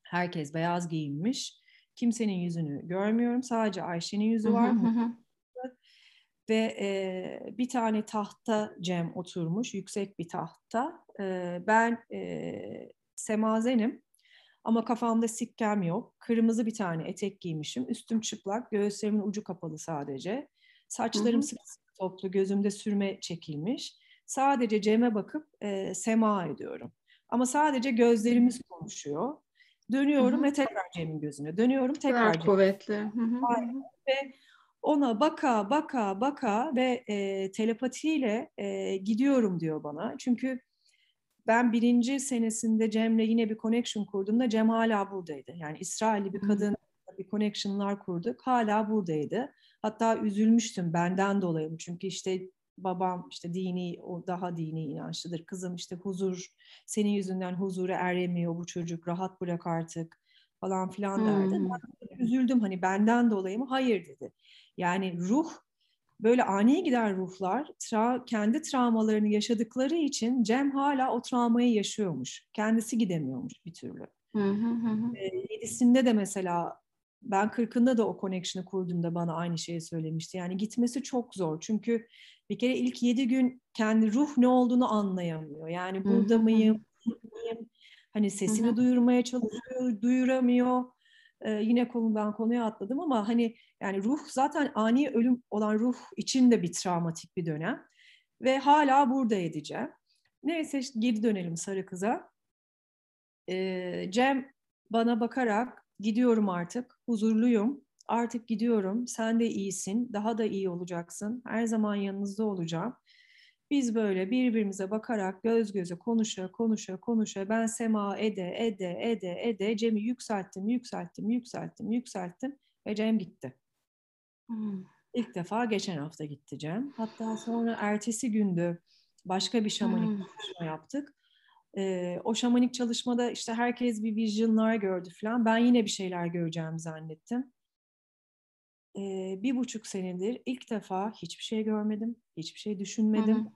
B: Herkes beyaz giyinmiş. Kimsenin yüzünü görmüyorum. Sadece Ayşe'nin yüzü var. Ve e, bir tane tahta Cem oturmuş, yüksek bir tahta. E, ben e, semazenim ama kafamda sikkem yok. Kırmızı bir tane etek giymişim. Üstüm çıplak, göğüslerimin ucu kapalı sadece. Saçlarım sıkı sıkı toplu, gözümde sürme çekilmiş. Sadece Cem'e bakıp e, sema ediyorum. Ama sadece gözlerimiz konuşuyor. Dönüyorum Hı-hı. ve tekrar Cem'in gözüne. Dönüyorum tekrar Cem'in.
A: kuvvetli. Hı-hı.
B: Ve ona baka baka baka ve e, telepatiyle e, gidiyorum diyor bana. Çünkü ben birinci senesinde Cem'le yine bir connection kurduğumda Cem hala buradaydı. Yani İsrailli bir kadın bir connection'lar kurduk. Hala buradaydı. Hatta üzülmüştüm benden dolayı. Çünkü işte babam işte dini, o daha dini inançlıdır. Kızım işte huzur, senin yüzünden huzura eremiyor bu çocuk, rahat bırak artık falan filan derdi. Hmm. Ben üzüldüm hani benden dolayı mı? Hayır dedi. Yani ruh böyle ani gider ruhlar tra kendi travmalarını yaşadıkları için Cem hala o travmayı yaşıyormuş. Kendisi gidemiyormuş bir türlü. Hı hı hı. E, yedisinde de mesela ben kırkında da o connection'ı kurduğumda bana aynı şeyi söylemişti. Yani gitmesi çok zor. Çünkü bir kere ilk yedi gün kendi ruh ne olduğunu anlayamıyor. Yani burada hı hı. mıyım, mıyım? Hani sesini duyurmaya çalışıyor, duyuramıyor. Ee, yine konudan konuya atladım ama hani yani ruh zaten ani ölüm olan ruh için de bir travmatik bir dönem. Ve hala burada edeceğim. Neyse işte geri dönelim sarı kıza. Ee, Cem bana bakarak gidiyorum artık, huzurluyum, artık gidiyorum, sen de iyisin, daha da iyi olacaksın, her zaman yanınızda olacağım. Biz böyle birbirimize bakarak göz göze konuşa konuşa konuşa ben sema ede ede ede ede Cem'i yükselttim, yükselttim, yükselttim, yükselttim ve Cem gitti. Hmm. İlk defa geçen hafta gitti Cem. Hatta sonra ertesi gündü başka bir şamanik hmm. çalışma yaptık. Ee, o şamanik çalışmada işte herkes bir vizyonlar gördü falan. Ben yine bir şeyler göreceğimi zannettim. Ee, bir buçuk senedir ilk defa hiçbir şey görmedim, hiçbir şey düşünmedim.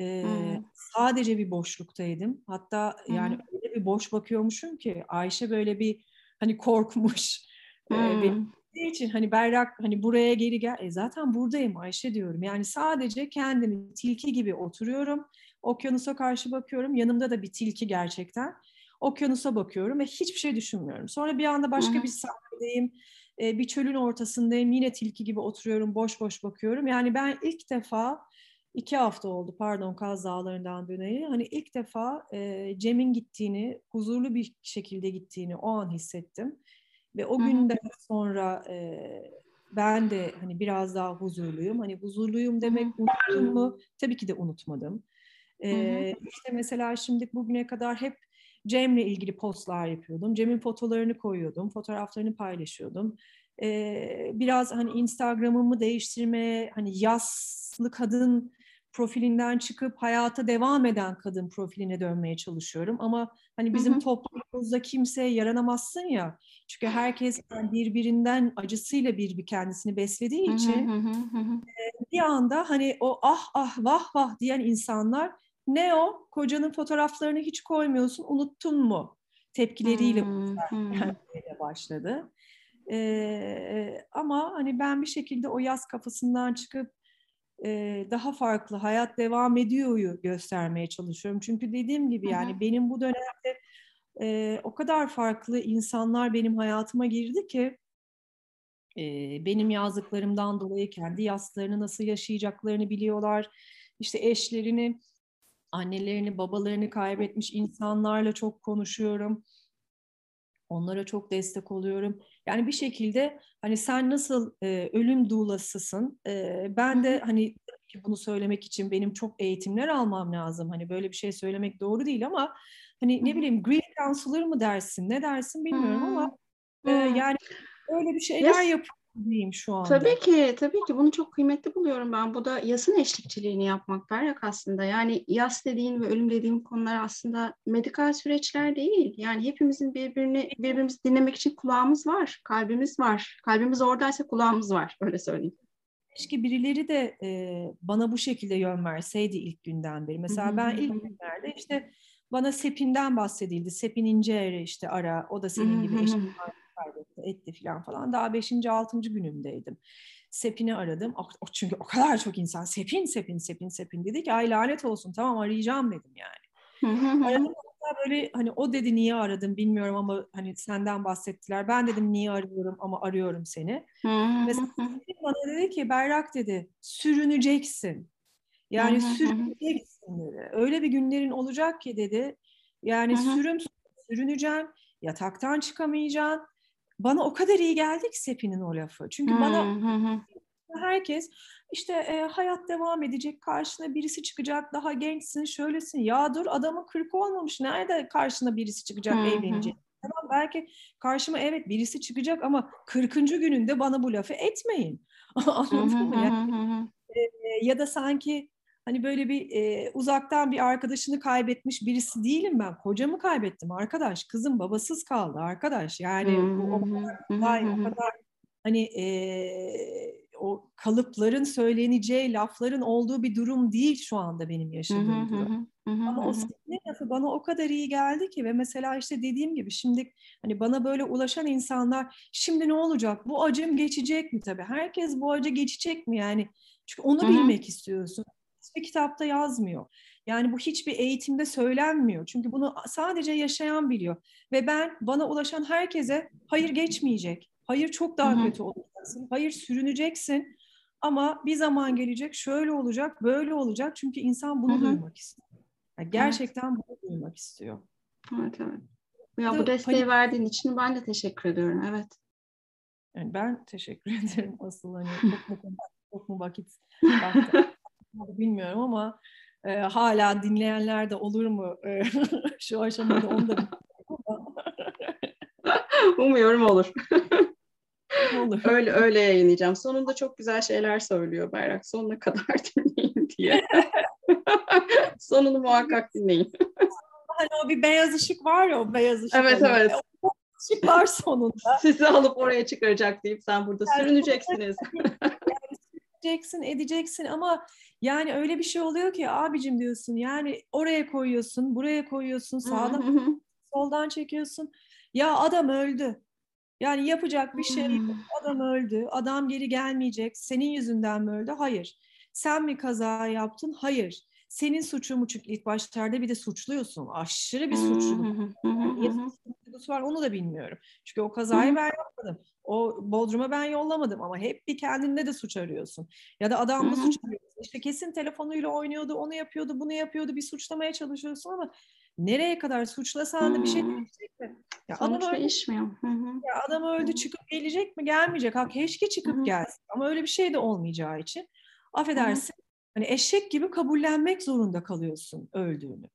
B: Ee, Sadece bir boşluktaydım. Hatta Hı-hı. yani öyle bir boş bakıyormuşum ki Ayşe böyle bir hani korkmuş. Benim için hani berrak hani buraya geri gel. E zaten buradayım Ayşe diyorum. Yani sadece kendimi tilki gibi oturuyorum. Okyanusa karşı bakıyorum. Yanımda da bir tilki gerçekten. Okyanusa bakıyorum ve hiçbir şey düşünmüyorum. Sonra bir anda başka Hı-hı. bir sahnedeyim. E, bir çölün ortasındayım. Yine tilki gibi oturuyorum. Boş boş bakıyorum. Yani ben ilk defa iki hafta oldu pardon Kaz Dağları'ndan döneli. Hani ilk defa e, Cem'in gittiğini, huzurlu bir şekilde gittiğini o an hissettim. Ve o günden sonra e, ben de hani biraz daha huzurluyum. Hani huzurluyum demek unuttum mu? Tabii ki de unutmadım. E, işte mesela şimdi bugüne kadar hep Cem'le ilgili postlar yapıyordum. Cem'in fotolarını koyuyordum, fotoğraflarını paylaşıyordum. Ee, biraz hani Instagram'ımı değiştirmeye, hani yaslı kadın profilinden çıkıp hayata devam eden kadın profiline dönmeye çalışıyorum. Ama hani bizim hı hı. toplumumuzda kimseye yaranamazsın ya. Çünkü herkes birbirinden acısıyla bir bir kendisini beslediği için hı hı hı hı. bir anda hani o ah ah vah vah diyen insanlar ne o? Kocanın fotoğraflarını hiç koymuyorsun, unuttun mu? Tepkileriyle hmm, hmm. başladı. Ee, ama hani ben bir şekilde o yaz kafasından çıkıp e, daha farklı hayat devam ediyor göstermeye çalışıyorum. Çünkü dediğim gibi yani Hı-hı. benim bu dönemde e, o kadar farklı insanlar benim hayatıma girdi ki e, benim yazdıklarımdan dolayı kendi yaslarını nasıl yaşayacaklarını biliyorlar. İşte eşlerini, annelerini, babalarını kaybetmiş insanlarla çok konuşuyorum. Onlara çok destek oluyorum. Yani bir şekilde hani sen nasıl e, ölüm duğlasısın. E, ben de hani bunu söylemek için benim çok eğitimler almam lazım. Hani böyle bir şey söylemek doğru değil ama hani ne bileyim grief counselor mı dersin ne dersin bilmiyorum ama e, yani öyle bir şeyler yapıyorum diyeyim şu anda.
A: Tabii ki, tabii ki bunu çok kıymetli buluyorum ben. Bu da yasın eşlikçiliğini yapmak Berrak aslında. Yani yas dediğin ve ölüm dediğim konular aslında medikal süreçler değil. Yani hepimizin birbirini birbirimizi dinlemek için kulağımız var, kalbimiz var. Kalbimiz oradaysa kulağımız var, öyle söyleyeyim.
B: Keşke birileri de e, bana bu şekilde yön verseydi ilk günden beri. Mesela ben ilk günlerde işte bana Sepin'den bahsedildi. Sepin İnceer'i işte ara, o da senin gibi eşit kaybetti, etti falan falan. Daha beşinci, altıncı günümdeydim. Sepin'i aradım. O, çünkü o kadar çok insan Sepin, Sepin, Sepin, Sepin dedi ki ay lanet olsun tamam arayacağım dedim yani. aradım böyle hani o dedi niye aradım bilmiyorum ama hani senden bahsettiler. Ben dedim niye arıyorum ama arıyorum seni. Mesela bana dedi ki Berrak dedi sürüneceksin. Yani sürüneceksin dedi. Öyle bir günlerin olacak ki dedi. Yani sürüm sürüneceğim, yataktan çıkamayacaksın, bana o kadar iyi geldi ki Sepi'nin o lafı. Çünkü hmm, bana hmm. herkes işte e, hayat devam edecek, karşına birisi çıkacak, daha gençsin, şöylesin. Ya dur adamın 40 olmamış, nerede karşına birisi çıkacak, hmm, evlenecek? Tamam belki karşıma evet birisi çıkacak ama 40. gününde bana bu lafı etmeyin. Anladın mı? Yani, e, ya da sanki hani böyle bir e, uzaktan bir arkadaşını kaybetmiş birisi değilim ben. Kocamı kaybettim arkadaş. Kızım babasız kaldı arkadaş. Yani bu o kadar, o kadar hani e, o kalıpların söyleneceği lafların olduğu bir durum değil şu anda benim yaşadığım durum. Ama o senin lafı bana o kadar iyi geldi ki ve mesela işte dediğim gibi şimdi hani bana böyle ulaşan insanlar şimdi ne olacak? Bu acım geçecek mi tabii? Herkes bu acı geçecek mi yani? Çünkü onu bilmek istiyorsun hiçbir kitapta yazmıyor. Yani bu hiçbir eğitimde söylenmiyor. Çünkü bunu sadece yaşayan biliyor. Ve ben bana ulaşan herkese hayır geçmeyecek. Hayır çok daha Hı-hı. kötü olacaksın. Hayır sürüneceksin. Ama bir zaman gelecek şöyle olacak, böyle olacak. Çünkü insan bunu Hı-hı. duymak istiyor. Yani gerçekten evet. bunu duymak istiyor.
A: Evet, evet. Ya bu desteği panik... verdiğin için ben de teşekkür ediyorum. Evet.
B: Yani ben teşekkür ederim asıl hani çok mu, çok mu vakit bilmiyorum ama e, hala dinleyenler de olur mu e, şu aşamada onu da
A: Umuyorum olur.
B: olur.
A: Öyle öyle yayınlayacağım. Sonunda çok güzel şeyler söylüyor Berrak. Sonuna kadar dinleyin diye. Sonunu muhakkak dinleyin.
B: hani o bir beyaz ışık var ya o beyaz ışık.
A: Evet
B: hani.
A: evet.
B: O ışık var sonunda.
A: Sizi alıp oraya çıkaracak deyip sen burada
B: Yani
A: sürüneceksiniz.
B: Edeceksin, edeceksin ama yani öyle bir şey oluyor ki abicim diyorsun yani oraya koyuyorsun, buraya koyuyorsun, sağdan soldan çekiyorsun. Ya adam öldü. Yani yapacak bir şey yok. Adam öldü. Adam geri gelmeyecek. Senin yüzünden mi öldü? Hayır. Sen mi kaza yaptın? Hayır. Senin suçu mu çünkü ilk başlarda bir de suçluyorsun. Aşırı bir suçluluk. Niye suçluluğu var onu da bilmiyorum. Çünkü o kazayı ben yapmadım. O Bodrum'a ben yollamadım ama hep bir kendinde de suç arıyorsun. Ya da adamla suç arıyorsun. İşte kesin telefonuyla oynuyordu, onu yapıyordu, bunu yapıyordu. Bir suçlamaya çalışıyorsun ama nereye kadar suçlasan da bir şey değişecek mi?
A: Ya adam öldü, değişmiyor.
B: Ya adam öldü çıkıp gelecek mi? Gelmeyecek. Ha keşke çıkıp gelsin. Ama öyle bir şey de olmayacağı için affedersin. Hani eşek gibi kabullenmek zorunda kalıyorsun öldüğünü.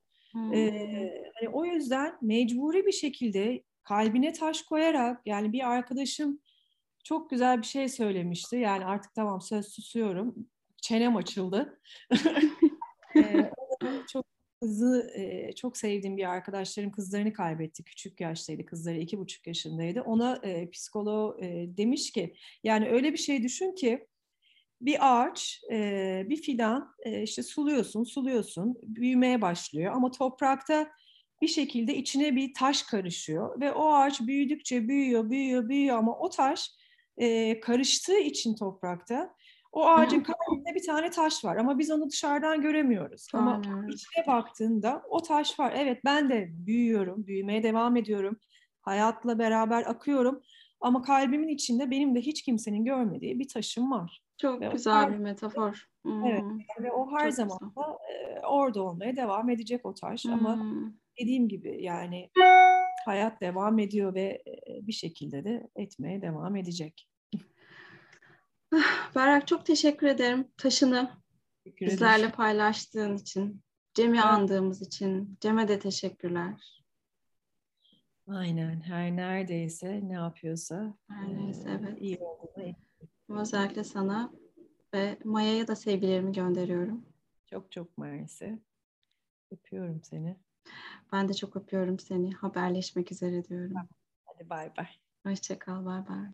B: Ee, hani o yüzden mecburi bir şekilde kalbine taş koyarak yani bir arkadaşım çok güzel bir şey söylemişti. Yani artık tamam söz susuyorum. Çenem açıldı. ee, çok kızı e, çok sevdiğim bir arkadaşların kızlarını kaybetti. Küçük yaştaydı. Kızları iki buçuk yaşındaydı. Ona e, psikoloğu e, demiş ki yani öyle bir şey düşün ki bir ağaç, e, bir fidan e, işte suluyorsun, suluyorsun, büyümeye başlıyor ama toprakta bir şekilde içine bir taş karışıyor ve o ağaç büyüdükçe büyüyor, büyüyor, büyüyor ama o taş e, karıştığı için toprakta o ağacın kalbinde bir tane taş var ama biz onu dışarıdan göremiyoruz. Ama
A: Aynen.
B: içine baktığında o taş var. Evet ben de büyüyorum, büyümeye devam ediyorum. Hayatla beraber akıyorum. Ama kalbimin içinde benim de hiç kimsenin görmediği bir taşım var.
A: Çok
B: Ve
A: güzel
B: her-
A: bir metafor.
B: Evet.
A: Hmm.
B: Ve o her
A: Çok
B: zaman da e, orada olmaya devam edecek o taş. Ama
A: Hmm.
B: Dediğim gibi yani hayat devam ediyor ve bir şekilde de etmeye devam edecek.
A: Berrak çok teşekkür ederim taşını
B: Teşekkür ederim.
A: bizlerle paylaştığın için. Cem'i
B: Evet.
A: andığımız için. Cem'e de teşekkürler.
B: Aynen. Her neredeyse ne yapıyorsa
A: Her neyse evet.
B: iyi olduğuna
A: Özellikle sana ve Maya'ya da sevgilerimi gönderiyorum.
B: çok çok mersi. Öpüyorum seni.
A: Ben de çok öpüyorum seni. Haberleşmek üzere diyorum.
B: Hadi bay bay.
A: Hoşça kal. Bay bay.